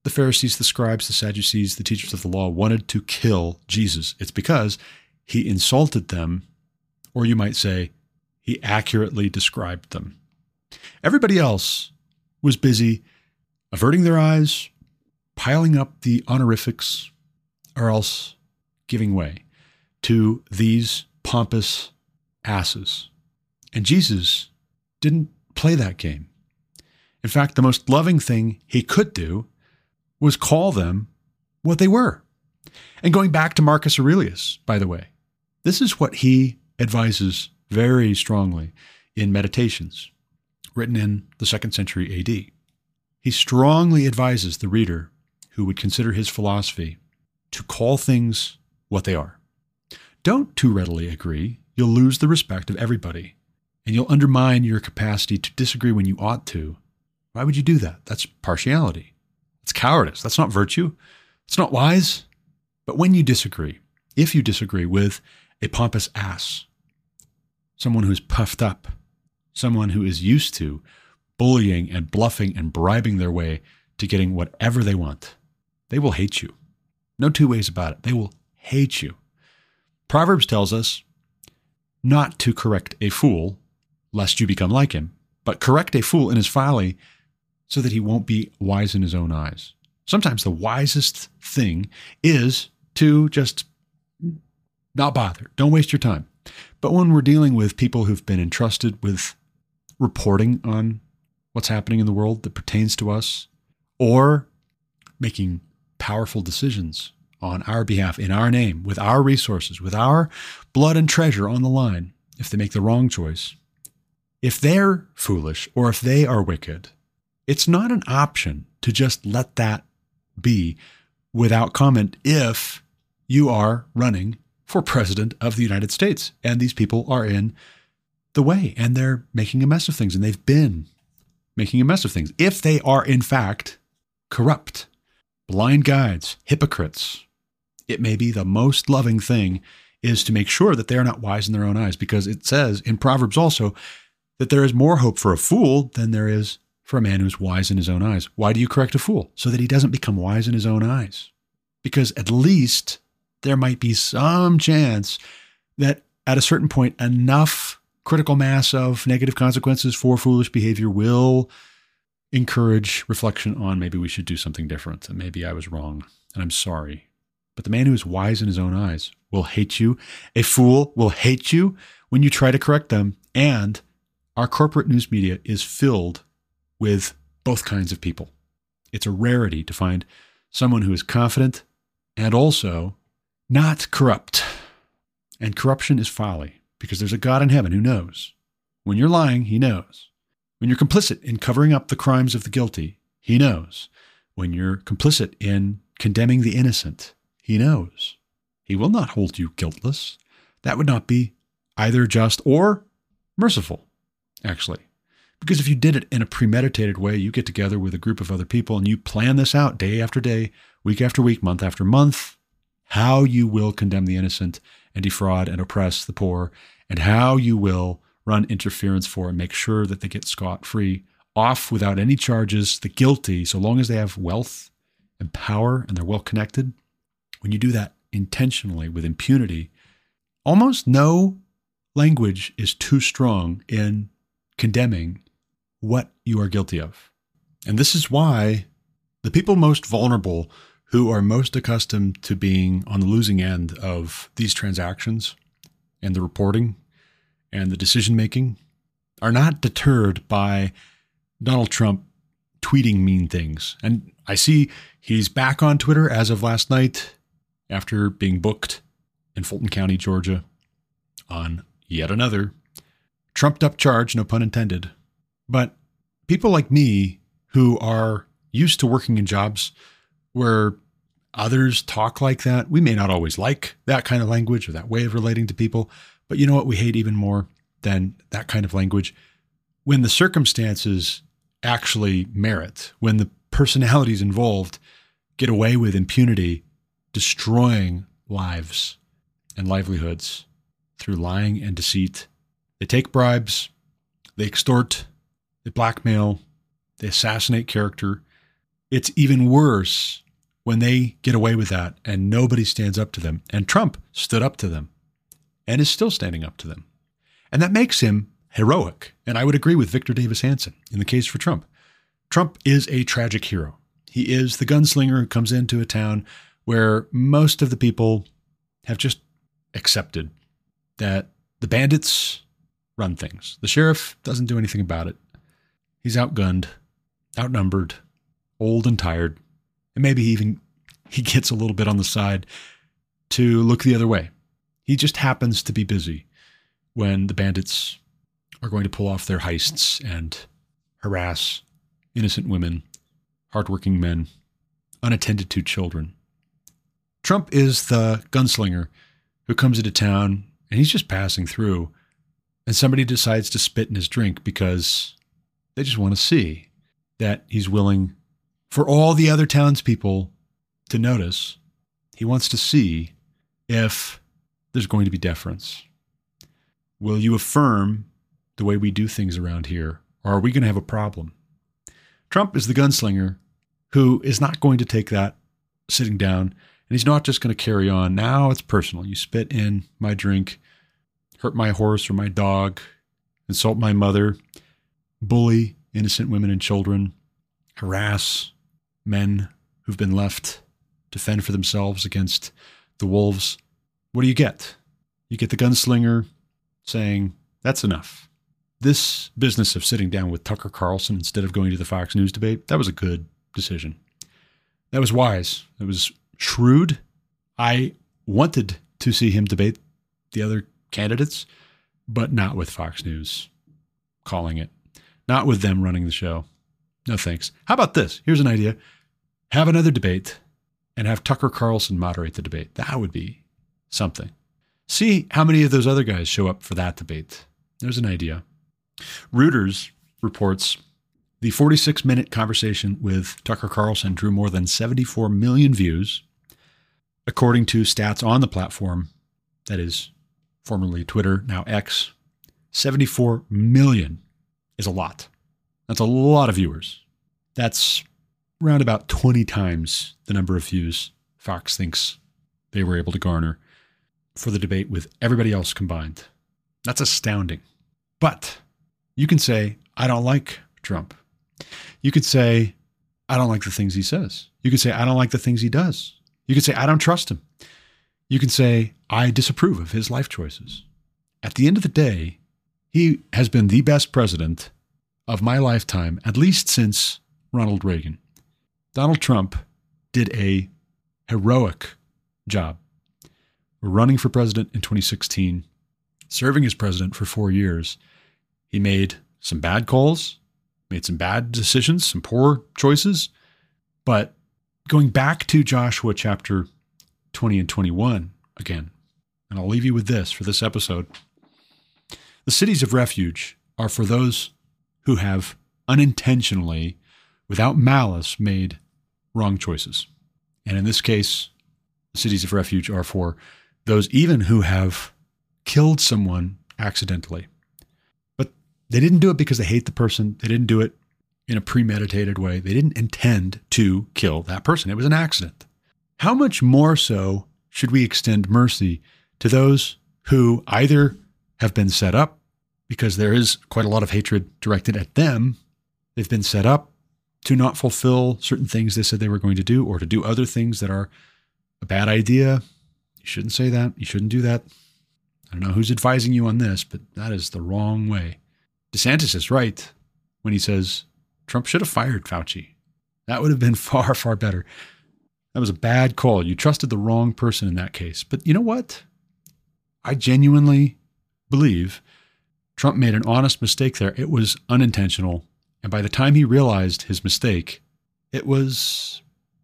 the Pharisees, the scribes, the Sadducees, the teachers of the law wanted to kill Jesus. It's because he insulted them, or you might say, he accurately described them. Everybody else was busy averting their eyes, piling up the honorifics, or else giving way to these pompous asses. And Jesus didn't play that game. In fact, the most loving thing he could do was call them what they were. And going back to Marcus Aurelius, by the way, this is what he advises very strongly in Meditations, written in the second century AD. He strongly advises the reader who would consider his philosophy to call things what they are. Don't too readily agree. You'll lose the respect of everybody, and you'll undermine your capacity to disagree when you ought to why would you do that? That's partiality. It's cowardice. That's not virtue. It's not wise. But when you disagree, if you disagree with a pompous ass, someone who's puffed up, someone who is used to bullying and bluffing and bribing their way to getting whatever they want, they will hate you. No two ways about it. They will hate you. Proverbs tells us not to correct a fool lest you become like him, but correct a fool in his folly so that he won't be wise in his own eyes. Sometimes the wisest thing is to just not bother. Don't waste your time. But when we're dealing with people who've been entrusted with reporting on what's happening in the world that pertains to us, or making powerful decisions on our behalf, in our name, with our resources, with our blood and treasure on the line, if they make the wrong choice, if they're foolish or if they are wicked, it's not an option to just let that be without comment if you are running for president of the United States and these people are in the way and they're making a mess of things and they've been making a mess of things. If they are, in fact, corrupt, blind guides, hypocrites, it may be the most loving thing is to make sure that they are not wise in their own eyes because it says in Proverbs also that there is more hope for a fool than there is for a man who's wise in his own eyes. Why do you correct a fool? So that he doesn't become wise in his own eyes. Because at least there might be some chance that at a certain point, enough critical mass of negative consequences for foolish behavior will encourage reflection on maybe we should do something different and maybe I was wrong and I'm sorry. But the man who is wise in his own eyes will hate you. A fool will hate you when you try to correct them. And our corporate news media is filled with both kinds of people. It's a rarity to find someone who is confident and also not corrupt. And corruption is folly because there's a God in heaven who knows. When you're lying, he knows. When you're complicit in covering up the crimes of the guilty, he knows. When you're complicit in condemning the innocent, he knows. He will not hold you guiltless. That would not be either just or merciful, actually. Because if you did it in a premeditated way, you get together with a group of other people and you plan this out day after day, week after week, month after month, how you will condemn the innocent and defraud and oppress the poor, and how you will run interference for and make sure that they get scot free, off without any charges, the guilty, so long as they have wealth and power and they're well connected. When you do that intentionally with impunity, almost no language is too strong in condemning what you are guilty of. And this is why the people most vulnerable who are most accustomed to being on the losing end of these transactions and the reporting and the decision making are not deterred by Donald Trump tweeting mean things. And I see he's back on Twitter as of last night after being booked in Fulton County, Georgia on yet another trumped up charge, no pun intended. But people like me who are used to working in jobs where others talk like that. We may not always like that kind of language or that way of relating to people, but you know what we hate even more than that kind of language? When the circumstances actually merit, when the personalities involved get away with impunity, destroying lives and livelihoods through lying and deceit. They take bribes, they extort, they blackmail, they assassinate character. It's even worse when they get away with that and nobody stands up to them. And Trump stood up to them and is still standing up to them. And that makes him heroic. And I would agree with Victor Davis Hanson in the case for Trump. Trump is a tragic hero. He is the gunslinger who comes into a town where most of the people have just accepted that the bandits run things. The sheriff doesn't do anything about it. He's outgunned, outnumbered, old and tired, and maybe even he gets a little bit on the side to look the other way. He just happens to be busy when the bandits are going to pull off their heists and harass innocent women, hardworking men, unattended to children. Trump is the gunslinger who comes into town and he's just passing through, and somebody decides to spit in his drink because they just want to see that he's willing for all the other townspeople to notice. He wants to see if there's going to be deference. Will you affirm the way we do things around here, or are we going to have a problem? Trump is the gunslinger who is not going to take that sitting down, and he's not just going to carry on. Now it's personal. You spit in my drink, hurt my horse or my dog, insult my mother, bully innocent women and children, harass men who've been left to fend for themselves against the wolves. What do you get? You get the gunslinger saying, That's enough. This business of sitting down with Tucker Carlson instead of going to the Fox News debate, that was a good decision. That was wise. It was shrewd. I wanted to see him debate the other candidates, but not with Fox News calling it, not with them running the show. No thanks. How about this? Here's an idea have another debate and have Tucker Carlson moderate the debate. That would be something. See how many of those other guys show up for that debate. There's an idea. Reuters reports the 46 minute conversation with Tucker Carlson drew more than 74 million views. According to stats on the platform, that is formerly Twitter, now X, 74 million is a lot. That's a lot of viewers. That's around about 20 times the number of views Fox thinks they were able to garner for the debate with everybody else combined. That's astounding. But you can say, I don't like Trump. You could say, I don't like the things he says. You could say, I don't like the things he does. You could say, I don't trust him. You can say, I disapprove of his life choices. At the end of the day, he has been the best president of my lifetime, at least since Ronald Reagan. Donald Trump did a heroic job running for president in 2016, serving as president for four years. He made some bad calls, made some bad decisions, some poor choices. But going back to Joshua chapter 20 and 21 again, and I'll leave you with this for this episode. The cities of refuge are for those who have unintentionally, without malice, made wrong choices. And in this case, the cities of refuge are for those even who have killed someone accidentally. But they didn't do it because they hate the person. They didn't do it in a premeditated way. They didn't intend to kill that person. It was an accident. How much more so should we extend mercy to those who either have been set up because there is quite a lot of hatred directed at them, they've been set up to not fulfill certain things they said they were going to do or to do other things that are a bad idea. You shouldn't say that. You shouldn't do that. I don't know who's advising you on this, but that is the wrong way. DeSantis is right when he says Trump should have fired Fauci. That would have been far, far better. That was a bad call. You trusted the wrong person in that case. But you know what? I genuinely believe Trump made an honest mistake there. It was unintentional. And by the time he realized his mistake, it was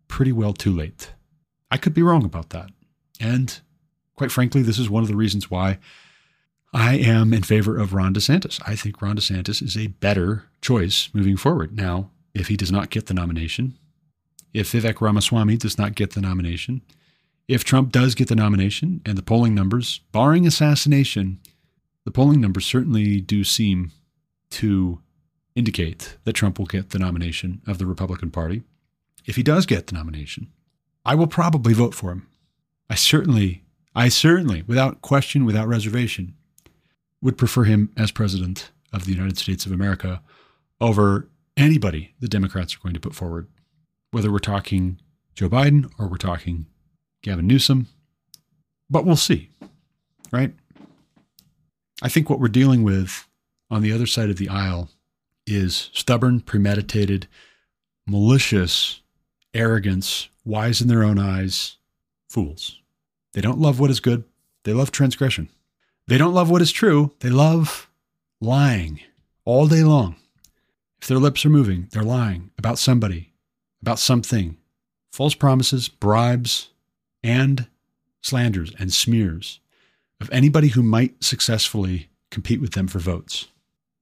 pretty well too late. I could be wrong about that. And quite frankly, this is one of the reasons why I am in favor of Ron DeSantis. I think Ron DeSantis is a better choice moving forward. Now, if he does not get the nomination, if Vivek Ramaswamy does not get the nomination, if Trump does get the nomination and the polling numbers, barring assassination, the polling numbers certainly do seem to indicate that Trump will get the nomination of the Republican Party. If he does get the nomination, I will probably vote for him. I certainly, I certainly, without question, without reservation, would prefer him as president of the United States of America over anybody the Democrats are going to put forward, whether we're talking Joe Biden or we're talking Gavin Newsom. But we'll see, right? I think what we're dealing with on the other side of the aisle is stubborn, premeditated, malicious arrogance, wise in their own eyes, fools. They don't love what is good, they love transgression. They don't love what is true, they love lying all day long. If their lips are moving, they're lying about somebody, about something. False promises, bribes, and slanders and smears of anybody who might successfully compete with them for votes.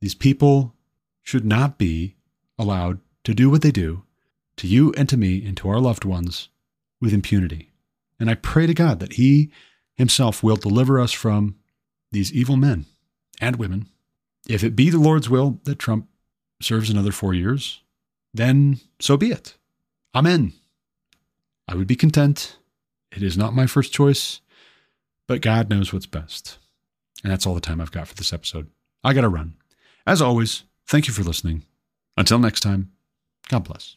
These people should not be allowed to do what they do to you and to me and to our loved ones with impunity. And I pray to God that He Himself will deliver us from these evil men and women. If it be the Lord's will that Trump serves another four years, then so be it. Amen. I would be content. It is not my first choice, but God knows what's best. And that's all the time I've got for this episode. I got to run. As always, thank you for listening. Until next time, God bless.